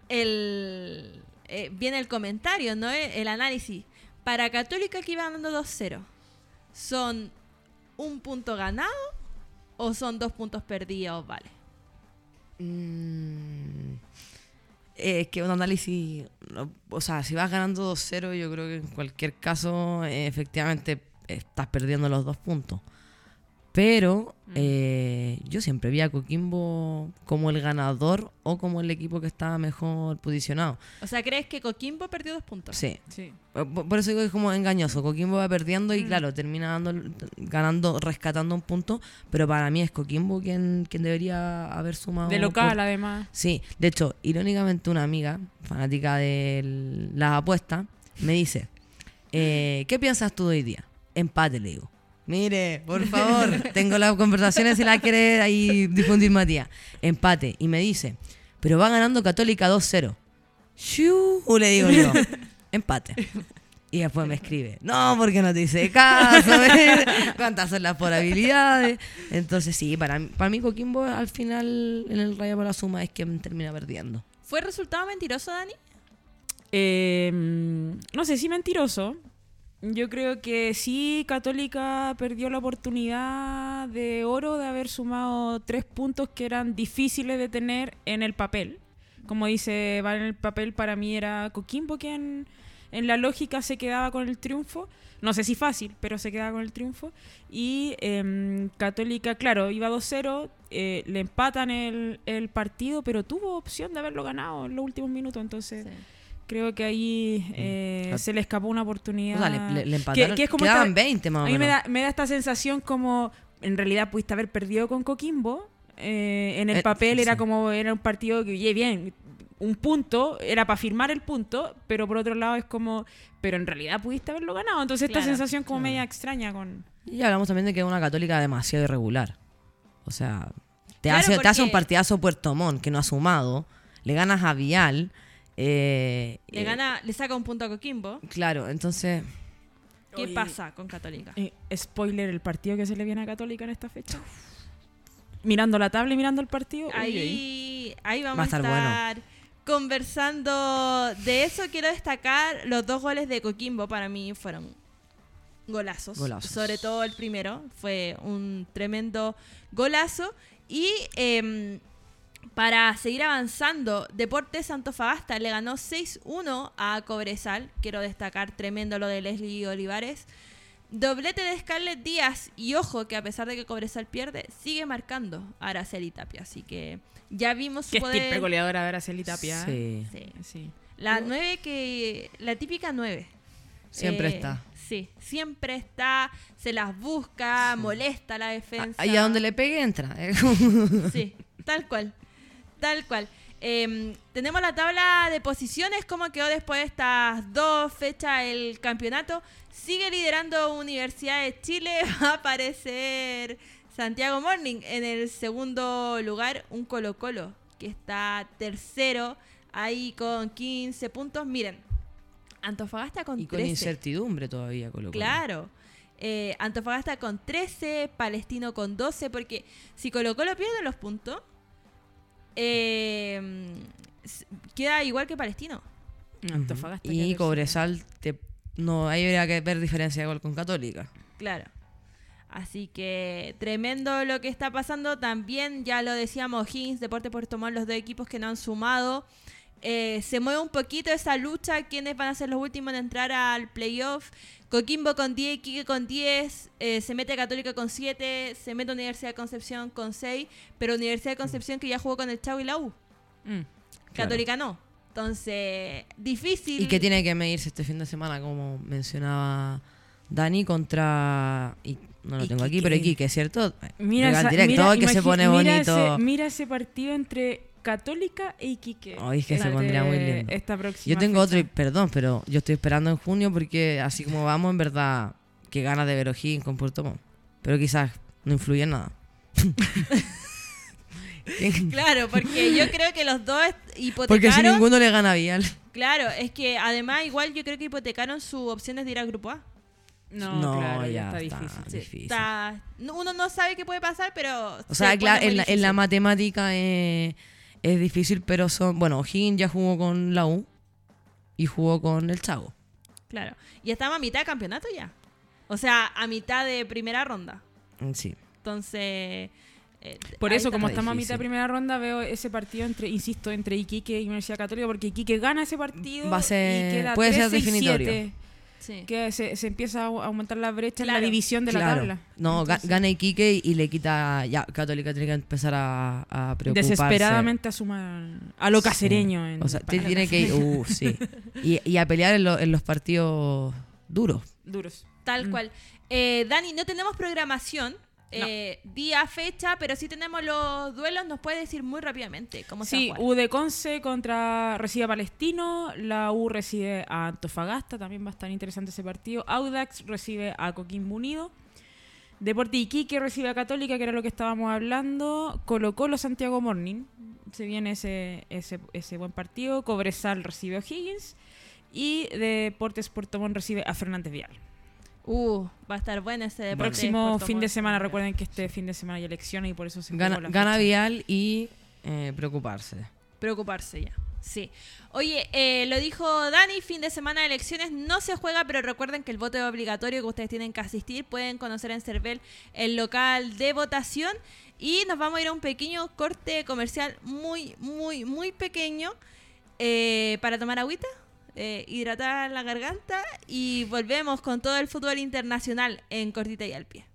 el, eh, viene el comentario, ¿no? El, el análisis. Para Católica que iba ganando 2-0, ¿son un punto ganado o son dos puntos perdidos? Vale. Mm, eh, es que un análisis, o sea, si vas ganando 2-0, yo creo que en cualquier caso, eh, efectivamente, estás perdiendo los dos puntos. Pero eh, yo siempre vi a Coquimbo como el ganador o como el equipo que estaba mejor posicionado. O sea, ¿crees que Coquimbo perdió dos puntos? Sí. Sí. Por por eso digo que es como engañoso. Coquimbo va perdiendo y Mm. claro, termina dando, ganando, rescatando un punto. Pero para mí es Coquimbo quien, quien debería haber sumado. De local, por- además. Sí, de hecho, irónicamente una amiga, fanática de las apuestas, me dice, eh, ¿qué piensas tú de hoy día? Empate, le digo. Mire, por favor, tengo las conversaciones si la quiere ahí difundir Matías. Empate. Y me dice, pero va ganando Católica 2-0. Shiu, le digo yo. Empate. Y después me escribe, no, porque no te hice caso, cuántas son las probabilidades. Entonces sí, para, mí- para mí Coquimbo al final en el Rayo para la Suma es quien termina perdiendo. ¿Fue resultado mentiroso, Dani? Eh, no sé si mentiroso. Yo creo que sí, Católica perdió la oportunidad de oro de haber sumado tres puntos que eran difíciles de tener en el papel. Como dice, va en el papel, para mí era Coquimbo quien en la lógica se quedaba con el triunfo. No sé si fácil, pero se quedaba con el triunfo. Y em, Católica, claro, iba 2-0, eh, le empatan el, el partido, pero tuvo opción de haberlo ganado en los últimos minutos. Entonces, creo que ahí eh, Cat- se le escapó una oportunidad. O sea, le- le- le empataron, es como quedaban esta- 20 más o A mí me menos. da, me da esta sensación como, en realidad pudiste haber perdido con Coquimbo. eh, en el Eh, papel era como, era un partido que, oye, bien, un punto, era para firmar el punto, pero por otro lado es como, pero en realidad pudiste haberlo ganado. Entonces esta Claro, sensación como media extraña con... Y hablamos también de que es una católica demasiado irregular. O sea, te, Claro, hace, te hace un partidazo Puerto Montt que no ha sumado, le ganas a Vial. Eh, Le eh, gana, le saca un punto a Coquimbo. Claro, entonces... ¿Qué Oye, pasa con Católica? Eh, spoiler, el partido que se le viene a Católica en esta fecha. Mirando la tabla y mirando el partido. Ahí, ahí vamos Va a a estar estar, conversando de eso. Quiero destacar los dos goles de Coquimbo. Para mí fueron golazos. Golazos. Sobre todo el primero. Fue un tremendo golazo. Y em, para seguir avanzando, Deportes Antofagasta le ganó 6-1 a Cobresal. Quiero destacar tremendo lo de Leslie Olivares. Doblete de Scarlett Díaz y ojo que a pesar de que Cobresal pierde, sigue marcando a Araceli Tapia. Así que ya vimos su Qué poder. estirpe goleadora de Araceli Tapia. Sí. Sí. Sí. La 9 que. La típica 9. Siempre está. Sí, siempre está, se las busca, molesta la defensa. Ahí a donde le pegue entra. Sí, tal cual. Tal cual. Eh, tenemos la tabla de posiciones, cómo quedó después de estas dos fechas el campeonato. Sigue liderando Universidad de Chile, va a aparecer Santiago Morning en el segundo lugar, un Colo Colo que está tercero ahí con 15 puntos. Miren, Antofagasta con y con 13. incertidumbre todavía, Colo Colo. Claro. Eh, Antofagasta con 13, Palestino con 12, porque si Colo Colo pierde los puntos, eh, s- queda igual que Palestino. Antofagasta Y Cobresal, te, no, ahí habría que ver diferencia de gol con Católica. Claro. Así que tremendo lo que está pasando. También, ya lo decíamos, Higgins, Deporte Puerto Montt, los dos equipos que no han sumado. Eh, se mueve un poquito esa lucha. ¿Quiénes van a ser los últimos en entrar al playoff? Coquimbo con 10, Quique con 10, eh, se mete Católica con 7, se mete Universidad de Concepción con 6, pero Universidad de Concepción que ya jugó con el Chavo y la U. Mm. Católica no. Entonces, difícil. Y que tiene que medirse este fin de semana, como mencionaba Dani, contra. Y no lo tengo aquí, pero Iquique, ¿cierto? Mira, esa- directo, mira, que se pone mira bonito. Ese, mira ese partido entre Católica e Iquique. Ay, es que se pondría muy lindo. Esta próxima Yo tengo fecha. otro, y perdón, pero yo estoy esperando en junio porque así como vamos, en verdad, que ganas de ver O'Higgins con Puerto Montt. Pero quizás no influye en nada. Claro, porque yo creo que los dos hipotecaron. Porque si ninguno le gana a Vial. Claro, es que además igual yo creo que hipotecaron sus opciones de ir al grupo A. No, No, claro, ya, está, está difícil. Sí, difícil. está- no- uno no sabe qué puede pasar, pero... O se sea, claro, en la, en la matemática eh, es difícil, pero son. Bueno, O'Higgins ya jugó con la U y jugó con el Chavo. Claro. Y estamos a mitad de campeonato ya. O sea, a mitad de primera ronda. Sí. Entonces... eh, Por eso, como está. estamos a mitad de primera ronda, veo ese partido entre, insisto, entre Iquique y Universidad Católica, porque Iquique gana ese partido Va a ser- y queda puede ser 13 y definitorio. 7, Sí. Que se, se empieza a au- aumentar la brecha en la división de la tabla. No, Entonces, gana Iquique y le quita. Ya, Católica tiene que empezar a, a preocuparse. Desesperadamente asuma a lo casereño. en- O sea, tiene que. Uh, sí. Y, y a pelear en, lo- en los partidos duros. Duros. Tal Mm. cual. Eh, Dani, no tenemos programación. Eh, día, fecha, pero sí tenemos los duelos. ¿Nos puede decir muy rápidamente cómo se Sí, a jugar? U de Conce contra recibe a Palestino, la U recibe a Antofagasta, también va a estar interesante ese partido. Audax recibe a Coquimbo Unido. Deporte Iquique recibe a Católica, que era lo que estábamos hablando. Colo Colo Santiago Morning. Se viene ese, ese, ese buen partido. Cobresal recibe a O'Higgins. Y Deportes Puerto Montt recibe a Fernández Vial. Uh, va a estar bueno ese deporte. Próximo fin de semana, recuerden que este fin de semana hay elecciones y por eso se Gana, gana. Vial y eh, preocuparse. Preocuparse ya. Sí. Oye, eh, lo dijo Dani, fin de semana de elecciones no se juega, pero recuerden que el voto es obligatorio, que ustedes tienen que asistir. Pueden conocer en Cervel el local de votación. Y nos vamos a ir a un pequeño corte comercial muy, muy, muy pequeño eh, para tomar agüita, eh, hidratar la garganta y volvemos con todo el fútbol internacional en cortita y al pie.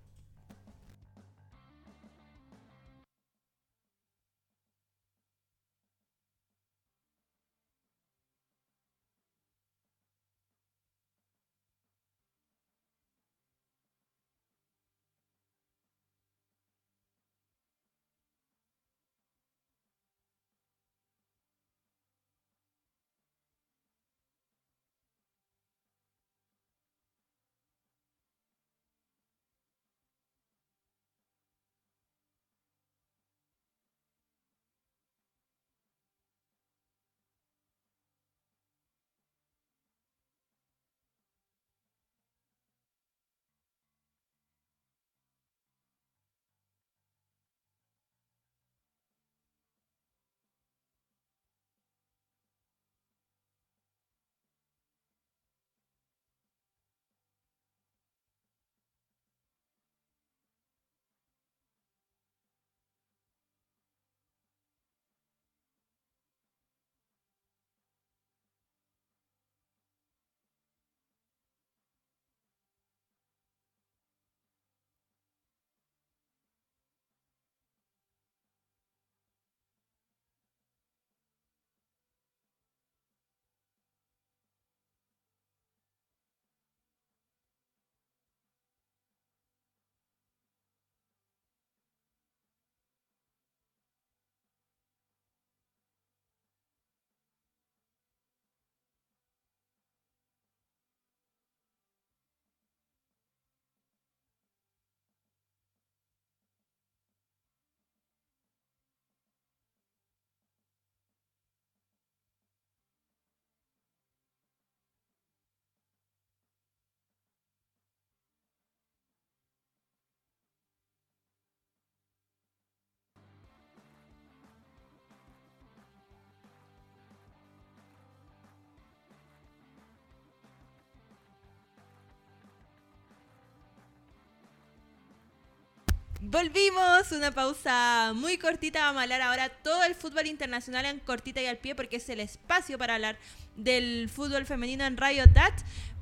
Volvimos, una pausa muy cortita. Vamos a hablar ahora todo el fútbol internacional en cortita y al pie porque es el espacio para hablar del fútbol femenino en Radio Tat.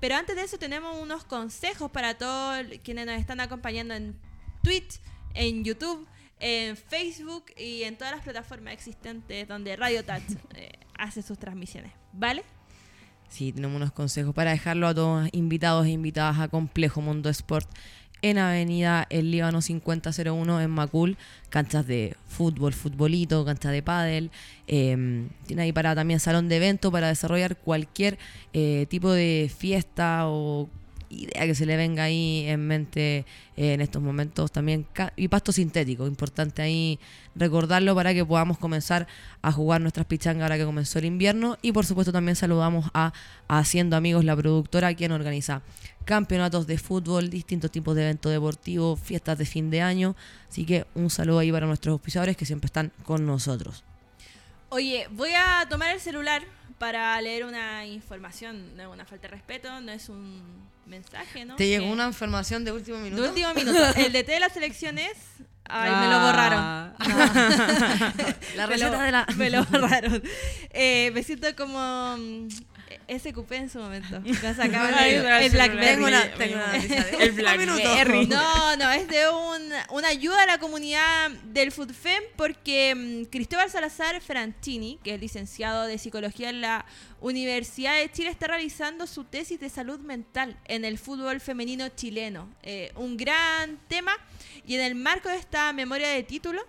Pero antes de eso tenemos unos consejos para todos quienes nos están acompañando en Twitch, en YouTube, en Facebook y en todas las plataformas existentes donde Radio Tat eh, hace sus transmisiones. ¿Vale? Sí, tenemos unos consejos para dejarlo a todos invitados e invitadas a Complejo Mundo Sport en Avenida El Líbano 5001 en Macul, canchas de fútbol, futbolito, canchas de pádel, eh, tiene ahí para también salón de evento para desarrollar cualquier eh, tipo de fiesta o idea que se le venga ahí en mente eh, en estos momentos también y pasto sintético, importante ahí recordarlo para que podamos comenzar a jugar nuestras pichangas ahora que comenzó el invierno. Y por supuesto también saludamos a Haciendo Amigos, la productora quien organiza campeonatos de fútbol, distintos tipos de eventos deportivos, fiestas de fin de año, así que un saludo ahí para nuestros auspiciadores que siempre están con nosotros. Oye, voy a tomar el celular para leer una información. No es una falta de respeto, no es un mensaje, ¿no? ¿Te llegó una información de último minuto? De último minuto. El DT de las elecciones. Ay, me lo Ah. borraron. La lo- receta de la- Me lo borraron. Eh, me siento como mm, SQP en su momento. Sacaban el, el Blackberry. tengo una- tengo una el minuto. No, no, es de un- una ayuda a la comunidad del FUTFEM porque mm, Cristóbal Salazar Franchini, que es licenciado de Psicología en la Universidad de Chile, está realizando su tesis de salud mental en el fútbol femenino chileno. Eh, un gran tema y en el marco de esta memoria de título,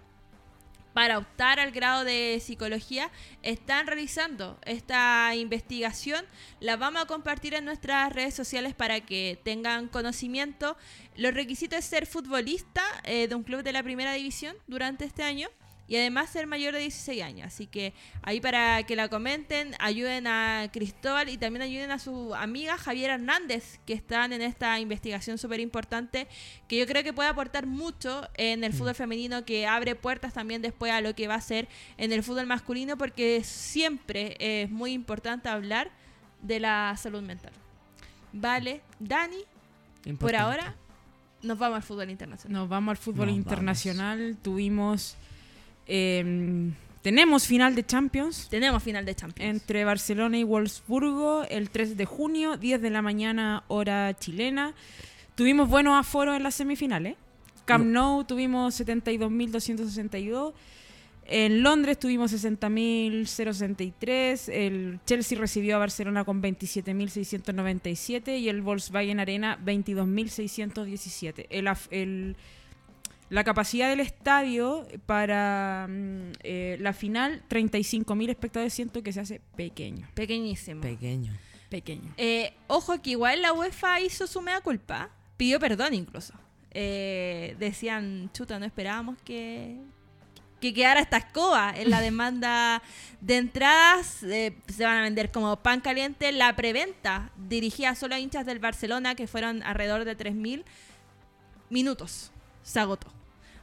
para optar al grado de psicología están realizando esta investigación. La vamos a compartir en nuestras redes sociales para que tengan conocimiento. Los requisitos es ser futbolista eh, de un club de la primera división durante este año y además ser mayor de 16 años. Así que ahí para que la comenten, ayuden a Cristóbal y también ayuden a su amiga Javier Hernández, que están en esta investigación súper importante, que yo creo que puede aportar mucho en el fútbol femenino, que abre puertas también después a lo que va a ser en el fútbol masculino, porque siempre es muy importante hablar de la salud mental. Vale, Dani, por Importante. ahora nos vamos al fútbol internacional. Nos vamos al fútbol Nos internacional. Tuvimos. Eh, tenemos final de Champions. Tenemos final de Champions. Entre Barcelona y Wolfsburgo el 3 de junio, 10 de la mañana, hora chilena. Tuvimos buenos aforos en las semifinales. Camp Nou tuvimos 72.262. En Londres tuvimos 60.063. El Chelsea recibió a Barcelona con 27.697 y el Volkswagen Arena 22.617. El, el- la capacidad del estadio para mm, eh, la final, 35.000 espectadores, siento que se hace pequeño. Pequeñísimo. Pequeño. Pequeño. Eh, ojo que igual la UEFA hizo su mea culpa, pidió perdón incluso. Eh, decían, chuta, no esperábamos que, que quedara esta escoba en la demanda de entradas. eh, se van a vender como pan caliente. La preventa dirigida solo a hinchas del Barcelona, que fueron alrededor de 3.000 minutos. Se agotó.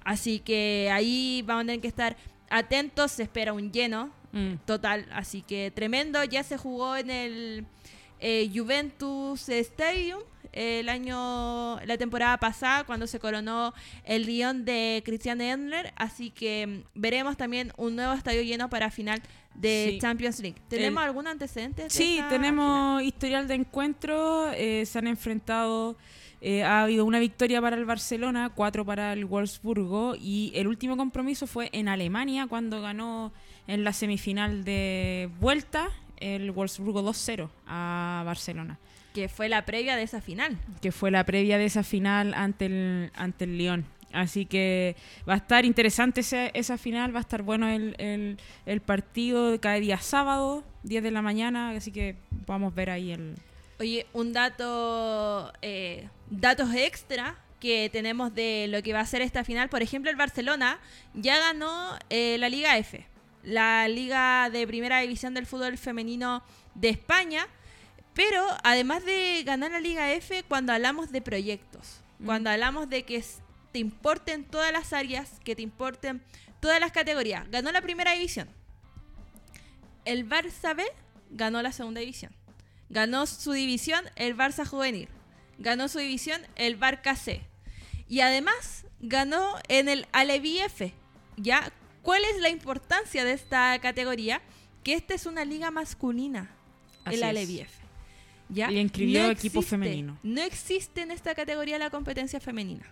Así que ahí vamos a tener que estar atentos. Se espera un lleno Mm. total. Así que tremendo. Ya se jugó en el eh, Juventus Stadium el año, la temporada pasada, cuando se coronó el Lyon de Christian Endler. Así que mm, veremos también un nuevo estadio lleno para final de Sí. Champions League. ¿Tenemos El- algún antecedente? de Sí, tenemos historial de encuentro. eh, se han enfrentado. Eh, ha habido una victoria para el Barcelona, cuatro para el Wolfsburgo. Y el último compromiso fue en Alemania, cuando ganó en la semifinal de vuelta el Wolfsburgo 2-0 a Barcelona. Que fue la previa de esa final. Que fue la previa de esa final ante el, ante el Lyon. Así que va a estar interesante esa, esa final, va a estar bueno el, el, el partido cada día sábado, 10 de la mañana, así que vamos a ver ahí el... Oye, un dato, eh, datos extra que tenemos de lo que va a ser esta final. Por ejemplo, el Barcelona ya ganó eh, la Liga F, la Liga de Primera División del Fútbol Femenino de España. Pero además de ganar la Liga F, cuando hablamos de proyectos, cuando hablamos de que te importen todas las áreas, que te importen todas las categorías, ganó la Primera División. El Barça B ganó la Segunda División. Ganó su división el Barça Juvenil. Ganó su división el Barca C. Y además ganó en el Alevi F. ¿Ya? ¿Cuál es la importancia de esta categoría? Que esta es una liga masculina, Así el. Alevi F. ¿Ya? Y inscribió equipo existe- femenino. No existe en esta categoría la competencia femenina.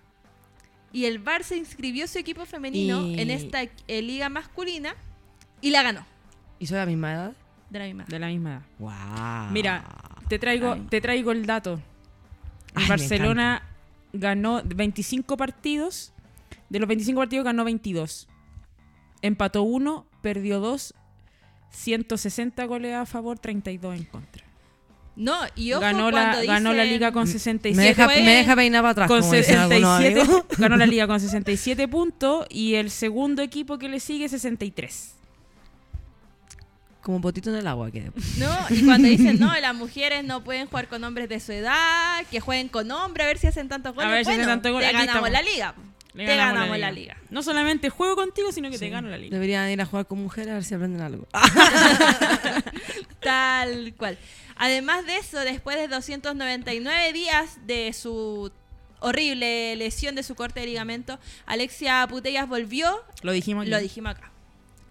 Y el Barça inscribió su equipo femenino Y- en esta eh, liga masculina y la ganó. ¿Y son de la misma edad? De la misma. De la misma edad. Wow. Mira, te traigo, te traigo el dato. Ay, Barcelona ganó 25 partidos. De los 25 partidos ganó 22. Empató 1, perdió 2. 160 goles a favor, 32 en contra. No, y ojo ganó, cuando la, ganó la dicen- liga con 67 Me deja, me deja peinar para atrás, con como dicen algunos 67 amigos. ganó la liga con 67 puntos y el segundo equipo que le sigue 63. Como potito en el agua que No, y cuando dicen, no, las mujeres no pueden jugar con hombres de su edad, que jueguen con hombres, a ver si hacen tantos goles. A ver si hacen Bueno, tantos goles. Te Aquí ganamos estamos. la liga. Le te ganamos, la, liga. No solamente juego contigo, sino que te gano la liga. Deberían ir a jugar con mujeres a ver si aprenden algo. Tal cual. Además de eso, después de 299 días de su horrible lesión de su corte de ligamento, Alexia Putellas volvió. Lo dijimos Lo aquí. dijimos acá.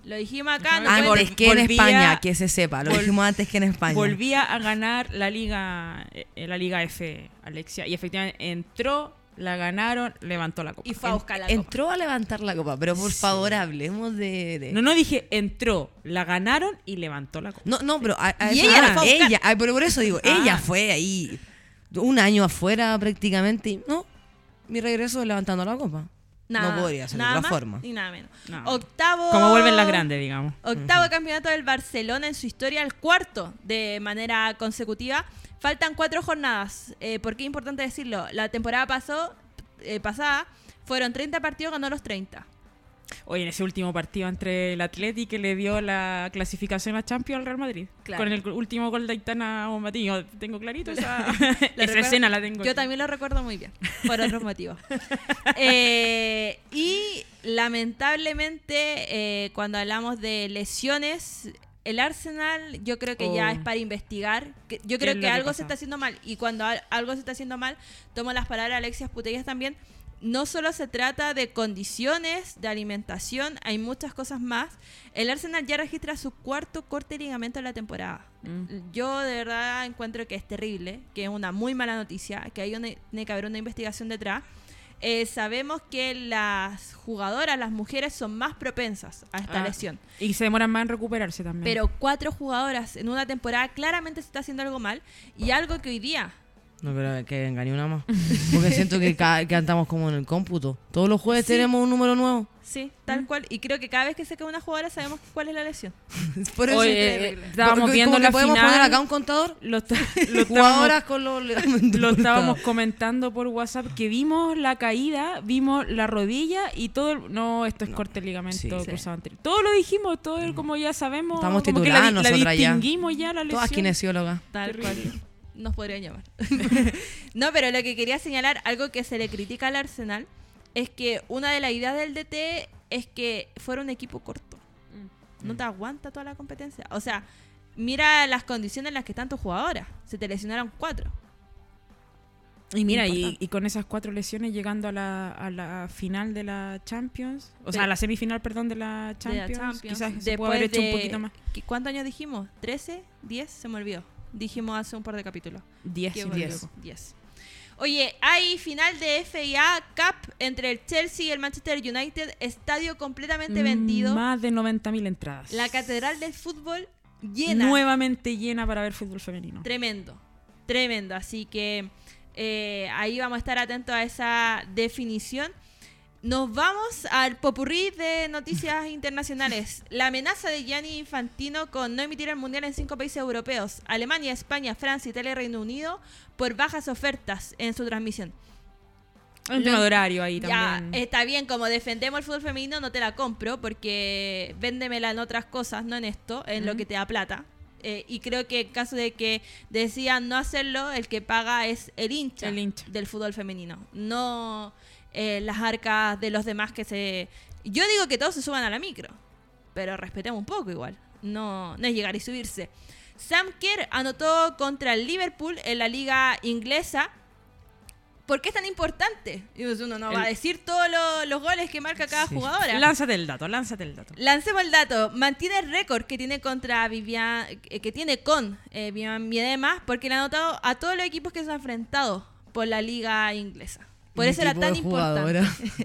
Lo dijimos acá. no Antes que en España, que se sepa. Lo dijimos antes que en España. Volvía a ganar la liga, eh, la liga F, Alexia. Y efectivamente entró, la ganaron, levantó la copa. Y fue a buscar la copa. Entró a levantar la copa, pero por favor hablemos de... de- No, no dije entró, la ganaron y levantó la copa. No, no, pero a, a Y ella la ah, fue a buscar. ella, ah, pero por eso digo, Ah. ella fue ahí un año afuera prácticamente y no, mi regreso es levantando la copa. Nada, no podría ser de otra más forma. Ni nada menos. No. Octavo. Como vuelven las grandes, digamos. Octavo campeonato del Barcelona en su historia, el cuarto de manera consecutiva. Faltan cuatro jornadas. Eh, ¿Por qué es importante decirlo? La temporada pasó, eh, pasada fueron 30 partidos, ganó los 30. Oye, en ese último partido entre el Atleti que le dio la clasificación a Champions al Real Madrid. Claro. Con el último gol de Aitana Bombatín. Tengo clarito esa, Lo esa recuerdo- escena, la tengo. Yo aquí. también lo recuerdo muy bien, por otros motivos. Eh, y lamentablemente, eh, cuando hablamos de lesiones, el Arsenal yo creo que ya Oh. es para investigar. Yo ¿Qué creo que algo pasa? se está haciendo mal. Y cuando al- algo se está haciendo mal, tomo las palabras de Alexias Putellas también. No solo se trata de condiciones, de alimentación, hay muchas cosas más. El Arsenal ya registra su cuarto corte de ligamento en la temporada. Mm. Yo de verdad encuentro que es terrible, que es una muy mala noticia, que hay una, tiene que haber una investigación detrás. Eh, sabemos que las jugadoras, las mujeres, son más propensas a esta Ah, lesión. Y se demoran más en recuperarse también. Pero cuatro jugadoras en una temporada claramente se está haciendo algo mal y algo que hoy día No, pero que engañé una más. Porque siento que, ca- que andamos como en el cómputo. Todos los jueves Sí. tenemos un número nuevo. Sí, tal cual. Y creo que cada vez que se cae una jugadora sabemos cuál es la lesión. Por eso Oye, es eh, terrible. estábamos viendo que la podemos final. poner acá un contador. Lo, está- lo Jugadoras estábamos, con los lo estábamos comentando por WhatsApp que vimos la caída, vimos la rodilla y todo. el- no, esto es corte de ligamento sí. cruzado anterior. Todo lo dijimos, todo el- como ya sabemos. Estamos que la, la nosotras ya. distinguimos ya. la lesión. Todas kinesiólogas. Tal cual. Nos podrían llamar. no, pero lo que quería señalar, algo que se le critica al Arsenal, es que una de las ideas del DT es que fuera un equipo corto. No te aguanta toda la competencia. O sea, mira las condiciones en las que están tus jugadoras. Se te lesionaron cuatro. Y mira, y, y con esas cuatro lesiones llegando a la, a la final de la Champions, o sea, a la semifinal, perdón, de la de Champions, la Champions. quizás se Después puede haber hecho de- un poquito más. ¿qué- ¿Cuántos años dijimos? ¿13? ¿10? Se me olvidó. Dijimos hace un par de capítulos. 10, Qué sí, volvió. 10. 10. Oye, hay final de FIA Cup entre el Chelsea y el Manchester United. Estadio completamente vendido. Mm, Más de 90.000 entradas. La catedral del fútbol llena. Nuevamente llena para ver fútbol femenino. Tremendo. Tremendo. Así que eh, ahí vamos a estar atentos a esa definición. Nos vamos al popurrí de noticias internacionales. La amenaza de Gianni Infantino con no emitir el Mundial en cinco países europeos. Alemania, España, Francia, Italia y Reino Unido por bajas ofertas en su transmisión. Un tema de horario ahí Ya, también. está bien, como defendemos el fútbol femenino, no te la compro porque véndemela en otras cosas, no en esto, en lo que te da plata. Eh, y creo que en caso de que decían no hacerlo, el que paga es el hincha, El hincha. del fútbol femenino, no eh, las arcas de los demás que se... Yo digo que todos se suban a la micro, pero respetemos un poco igual, no, no es llegar y subirse. Sam Kerr anotó contra el Liverpool en la liga inglesa ¿Por qué es tan importante? Pues uno no va a decir todos lo- los goles que marca cada jugadora. Lánzate el dato, lánzate el dato. Lancemos el dato. Mantiene el récord que tiene contra Vivian, eh, que tiene con eh, Vivian Miedema, porque le ha anotado a todos los equipos que se han enfrentado por la liga inglesa. Por Mi eso era tan importante.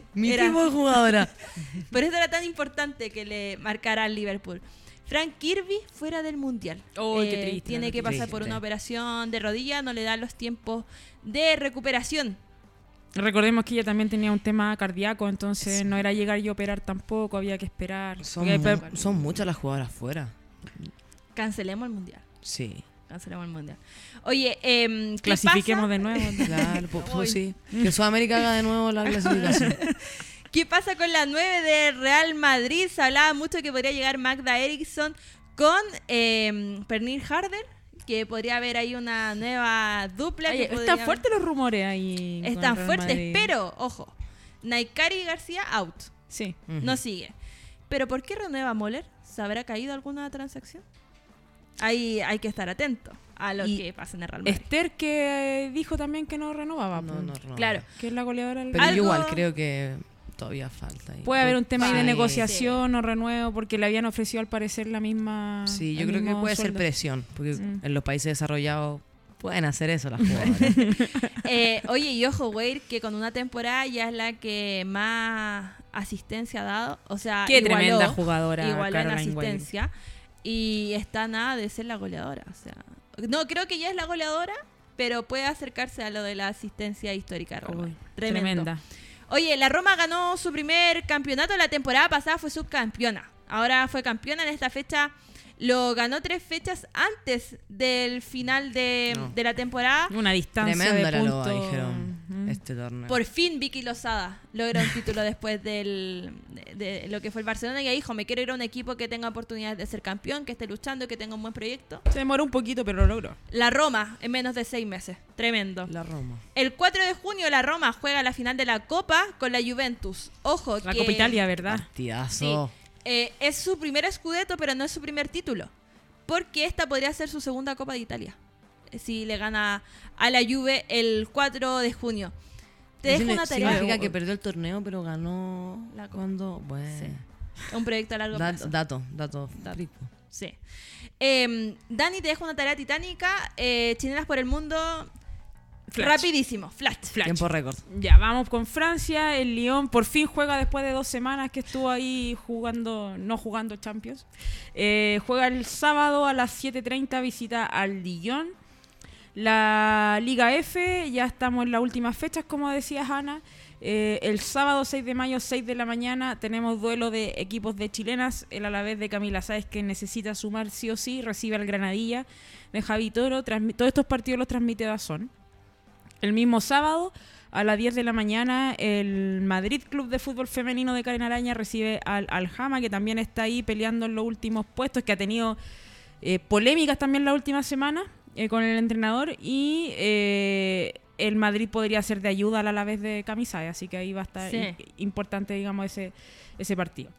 Mi Era- tipo de jugadora. por eso era tan importante que le marcara al Liverpool. Frank Kirby fuera del mundial. Eh, qué triste, Tiene que pasar por una operación de rodilla, no le dan los tiempos de recuperación. Recordemos que ella también tenía un tema cardíaco, entonces no era llegar y operar tampoco, había que esperar. Son, mu- son muchas las jugadoras fuera. Cancelemos el mundial. Sí. Cancelemos el mundial. Oye, em, ¿qué Clasifiquemos pasa? de nuevo. Claro, pues, pues sí. Que Sudamérica haga de nuevo la clasificación. ¿Qué pasa con la 9 de Real Madrid? Se hablaba mucho que podría llegar Magda Eriksson con eh, Pernil Harder, que podría haber ahí una nueva dupla. Oye, que están podría- fuertes los rumores ahí. Están fuertes, pero, ojo, Naikari García out. Sí. No sigue. ¿Pero por qué renueva Moller? ¿Se habrá caído alguna transacción? Ahí hay que estar atento a lo Y que pasa en el Real Madrid. Esther que eh, dijo también que no renovaba. No, pues. no renovaba. Claro. Que es la goleadora del Pero yo Algo- igual creo que todavía falta. ahí. Puede haber un tema ahí de Sí. negociación o renuevo porque le habían ofrecido al parecer la misma. Sí, yo creo que puede ser presión, porque Mm. en los países desarrollados pueden hacer eso las jugadoras. Eh, oye, y ojo, Weir, que con una temporada ya es la que más asistencia ha dado. O sea, Qué igualó- tremenda jugadora, Igualó en Caroline Weir. Y está nada de ser la goleadora. O sea, no, creo que ya es la goleadora, pero puede acercarse a lo de la asistencia histórica. Tremendo. Tremenda. Oye, la Roma ganó su primer campeonato. La temporada pasada fue subcampeona. Ahora fue campeona en esta fecha. Lo ganó tres fechas antes del final de, No. de la temporada. Una distancia Tremenda de la loba, dijeron, Este torneo. Por fin Vicky Lozada logra un título después del, de, de lo que fue el Barcelona. Y dijo, me quiero ir a un equipo que tenga oportunidades de ser campeón, que esté luchando, que tenga un buen proyecto. Se demoró un poquito, pero lo logró. La Roma en menos de seis meses. Tremendo. La Roma. El 4 de junio la Roma juega la final de la Copa con la Juventus. Ojo La que... Copa Italia, ¿verdad? Sí. Partidazo. Eh, es su primer escudeto, pero no es su primer título. Porque esta podría ser su segunda Copa de Italia. Si le gana a la Juve el 4 de junio. Te dejo una tarea. Significa que perdió el torneo, pero ganó La cuando... Bueno. Un proyecto a largo Da- plazo. dato, dato. rico. Sí. Eh, Dani, te dejo una tarea titánica. Eh, chilenas por el mundo. Flash. Rapidísimo. Flash. Flash. Tiempo récord. Ya, vamos con Francia. El Lyon por fin juega después de dos semanas que estuvo ahí jugando, no jugando Champions. Eh, juega el sábado a las 7.30, visita al Lyon. La Liga F, ya estamos en las últimas fechas, como decía Hanna. Eh, el sábado 6 de mayo, 6 de la mañana, tenemos duelo de equipos de chilenas. El Alavés de Camila Sáez, que necesita sumar sí o sí, recibe al Granadilla de Javi Toro. Todos estos partidos los transmite Dazón. El mismo sábado, a las 10 de la mañana, el Madrid Club de Fútbol Femenino de Karen Araña recibe al Aljama, que también está ahí peleando en los últimos puestos, que ha tenido eh, polémicas también la última semana eh, con el entrenador. Y eh, el Madrid podría ser de ayuda al Alavés de Camisay, así que ahí va a estar Sí. im- importante, digamos, ese, ese partido.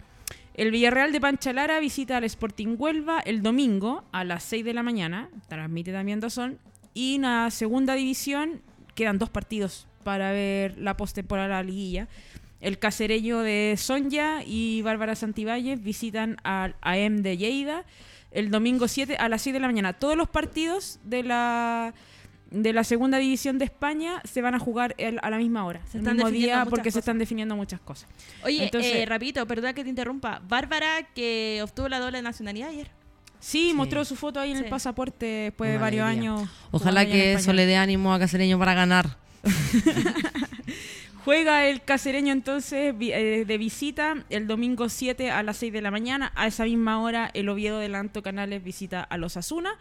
El Villarreal de Panchalara visita al Sporting Huelva el domingo a las 6 de la mañana, transmite también Dazón, y en la segunda división quedan dos partidos para ver la postemporada de la liguilla. El casereño de Sonja y Bárbara Santibáñez visitan al AM de Lleida el domingo 7 a las 6 de la mañana. Todos los partidos de la de la segunda división de España se van a jugar el- a la misma hora, Se el están mismo definiendo día muchas porque se cosas. están definiendo muchas cosas. Oye, Entonces- eh, rapidito, perdona que te interrumpa. Bárbara, que obtuvo la doble nacionalidad ayer. Sí, mostró su foto ahí en el pasaporte después de varios alegría. años. Ojalá que eso le dé ánimo a Cacereño para ganar. Juega el casereño entonces eh, de visita el domingo 7 a las 6 de la mañana. A esa misma hora el Oviedo de Lanto Canales visita a los Asuna,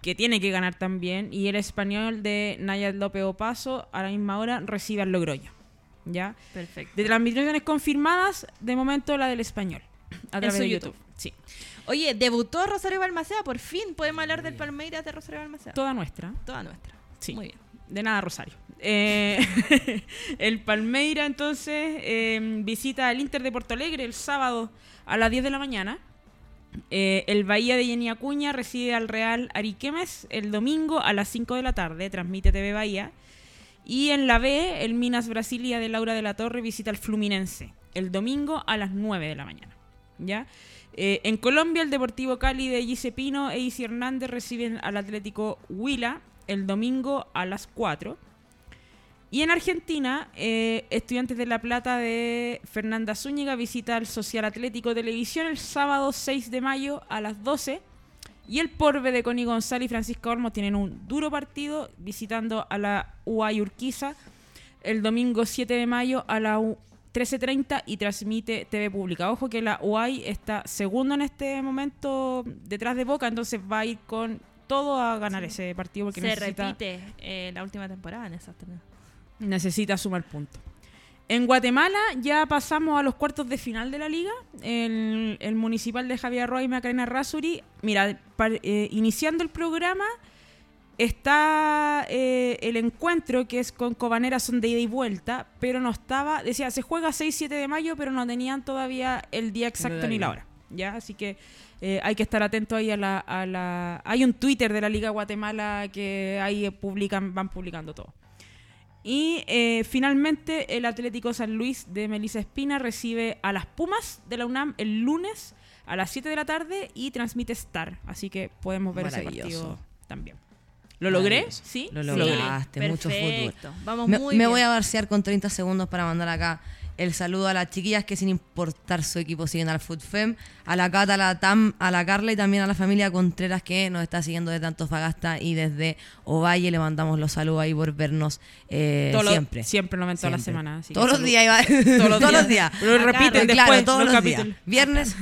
que tiene que ganar también. Y el español de Nayat López Opaso a la misma hora recibe al Logroño. ¿Ya? Perfecto. De transmisiones confirmadas, de momento la del español. A través de YouTube. YouTube. Sí. Oye, debutó Rosario Balmaceda, por fin podemos hablar del Palmeiras de Rosario Balmaceda. Toda nuestra. Toda nuestra. Sí. Muy bien. De nada, Rosario. Eh, el Palmeira entonces eh, visita al Inter de Porto Alegre el sábado a las 10 de la mañana. Eh, el Bahía de Jenny Acuña recibe al Real Ariquemes el domingo a las 5 de la tarde. Transmite TV Bahía. Y en la B, el Minas Brasilia de Laura de la Torre visita al Fluminense el domingo a las 9 de la mañana. ¿ya? Eh, en Colombia, el Deportivo Cali de Gise Pino e Isi Hernández reciben al Atlético Huila el domingo a las 4. Y en Argentina, eh, Estudiantes de La Plata de Fernanda Zúñiga visita al Social Atlético Televisión el sábado 6 de mayo a las 12. Y el Porbe de Connie González y Francisco Olmos tienen un duro partido visitando a la UAI Urquiza el domingo 7 de mayo a la 13.30 y transmite TV Pública. Ojo que la UAI está segundo en este momento detrás de Boca, entonces va a ir con todo a ganar ese partido porque Se necesita, repite eh, la última temporada en esas también. necesita sumar puntos. En Guatemala ya pasamos a los cuartos de final de la liga. El, el municipal de Javier Roy y Macarena Rasuri. Mira, par- eh, iniciando el programa está eh, el encuentro que es con Cobanera, son de ida y vuelta, pero no estaba, decía, se juega 6-7 de mayo, pero no tenían todavía el día exacto ni la hora. ¿Ya? Así que eh, hay que estar atento ahí a la, a la... Hay un Twitter de la Liga Guatemala que ahí publican, van publicando todo. Y eh, finalmente el Atlético San Luis de Melissa Espina recibe a las Pumas de la UNAM el lunes a las 7 de la tarde y transmite Star. Así que podemos ver ese partido también. ¿Lo logré? Sí. Lo Sí. lograste, mucho fútbol. Vamos me muy me bien. voy a barcear con 30 segundos para mandar acá el saludo a las chiquillas que sin importar su equipo siguen al FUTFEM, a la Cata, a la Tam, a la Carla y también a la familia Contreras que nos está siguiendo desde Antofagasta y desde Ovalle. Le mandamos los saludos ahí por vernos eh, Todo lo- siempre. siempre, no, toda la semana, así Todos los días, iba- Todos los todos los días. días. Lo repiten Claro, después, todos los los días. Viernes,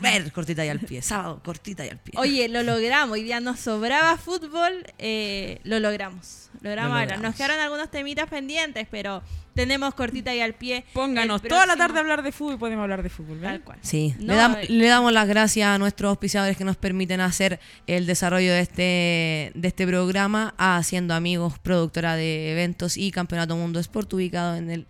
ver, cortita y al pie. Sábado, cortita y al pie. Oye, lo logramos. Hoy día nos sobraba fútbol. eh, lo logramos. Logramos Lo logramos. Nos quedaron algunos temitas pendientes, pero tenemos cortita y al pie. Pónganos toda la tarde a hablar de fútbol y podemos hablar de fútbol. ¿ven? Tal cual. Sí, No, le, dam- eh. le damos las gracias a nuestros auspiciadores que nos permiten hacer el desarrollo de este, de este programa, a Haciendo Amigos, productora de eventos y Campeonato Mundo Sport, ubicado en el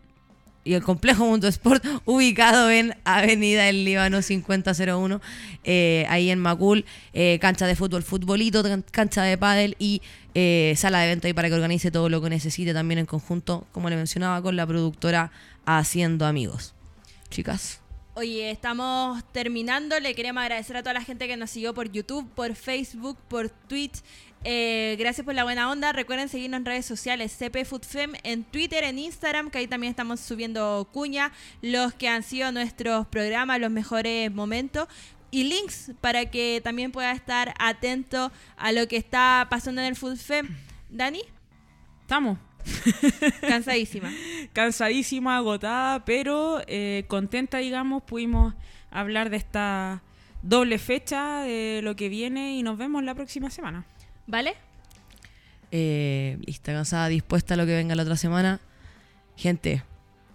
y el complejo Mundo Sport, ubicado en Avenida El Líbano 5001, eh, ahí en Macul, eh, cancha de fútbol, futbolito, can- cancha de pádel y eh, sala de evento ahí para que organice todo lo que necesite también en conjunto, como le mencionaba, con la productora Haciendo Amigos. Chicas. Oye, estamos terminando. Le queremos agradecer a toda la gente que nos siguió por YouTube, por Facebook, por Twitch. Eh, gracias por la buena onda. Recuerden seguirnos en redes sociales, CP FoodFem, en Twitter, en Instagram, que ahí también estamos subiendo cuña, los que han sido nuestros programas, los mejores momentos. Y links para que también pueda estar atento a lo que está pasando en el FoodFem. Dani, Estamos. cansadísima. Cansadísima, agotada, pero eh, contenta, digamos, pudimos hablar de esta doble fecha, de lo que viene y nos vemos la próxima semana. ¿Vale? eh, lista, cansada, dispuesta a lo que venga la otra semana. Gente,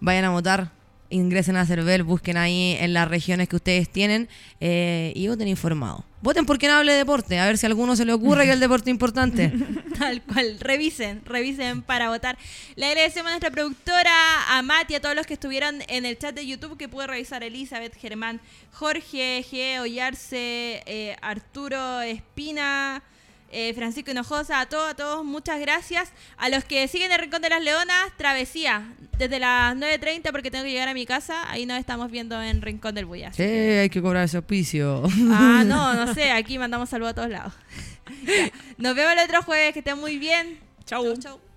vayan a votar, ingresen a Cervel, busquen ahí en las regiones que ustedes tienen eh, y voten informado. Voten por quien hable de deporte, a ver si a alguno se le ocurre que el deporte es importante. Tal cual, revisen, revisen para votar. Le agradecemos a nuestra productora, a Mati, a todos los que estuvieron en el chat de YouTube que pude revisar, Elizabeth, Germán, Jorge, G, Ollarse, eh, Arturo Espina, eh, Francisco Hinojosa, a todos, a todos, muchas gracias. A los que siguen el Rincón de las Leonas, Travesía, desde las 9.30 porque tengo que llegar a mi casa, ahí nos estamos viendo en Rincón del Buya. Sí, hay que cobrar ese auspicio. Ah, no, no sé, aquí mandamos saludos a todos lados. Ya. Nos vemos el otro jueves, que estén muy bien. Chau. chau. el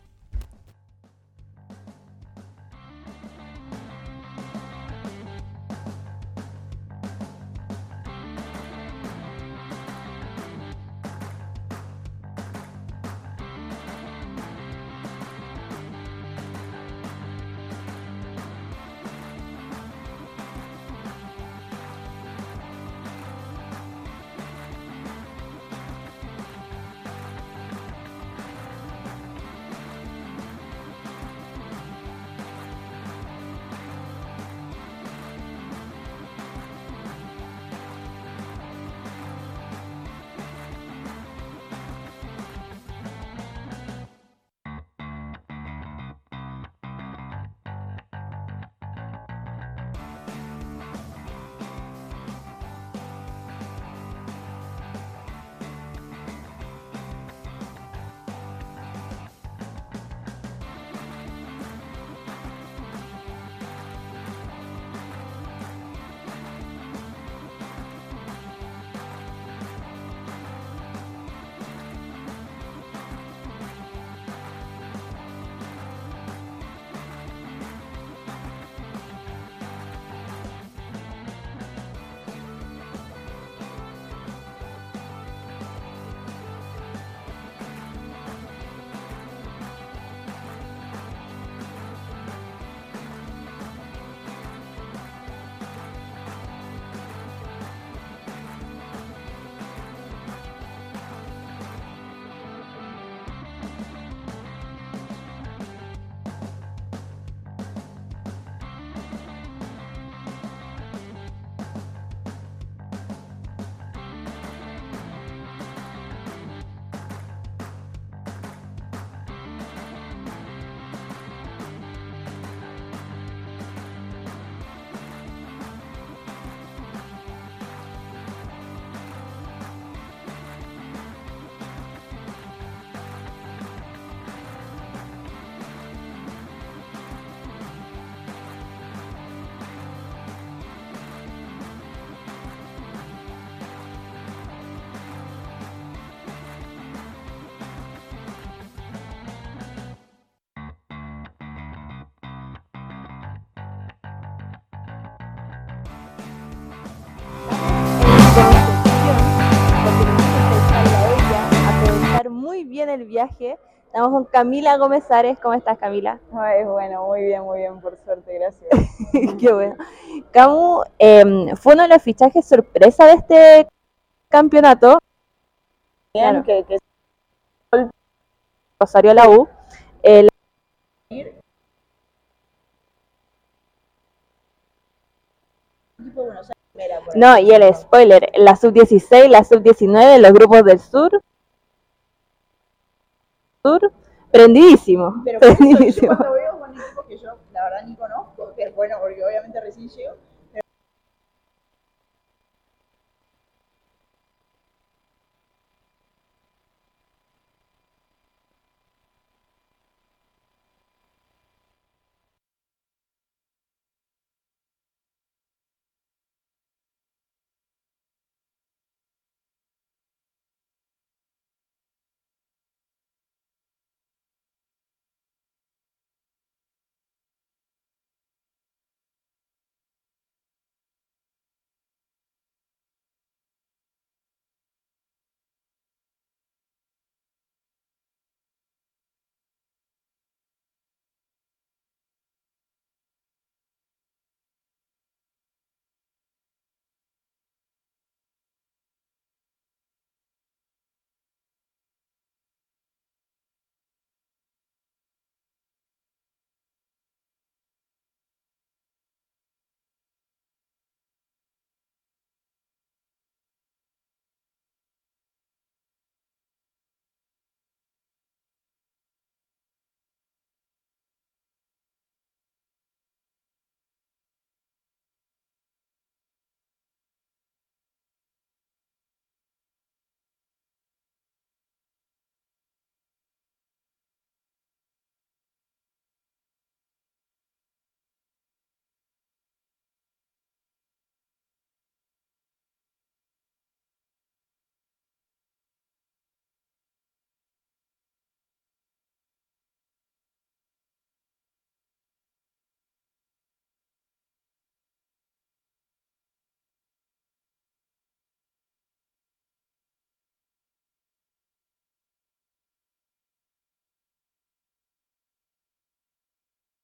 viaje. Estamos con Camila Gómez Ares. ¿Cómo estás, Camila? Ay, bueno, muy bien, muy bien, por suerte, gracias. Qué bueno. Camu, em, fue uno de los fichajes sorpresa de este campeonato. Bien, que, que Rosario la U. No, y el spoiler, la sub-16, la sub-19, los grupos del sur. Sur, prendidísimo. Pero por eso yo prendidísimo. cuando veo con equipos que yo la verdad ni conozco, que es bueno porque obviamente recién llego,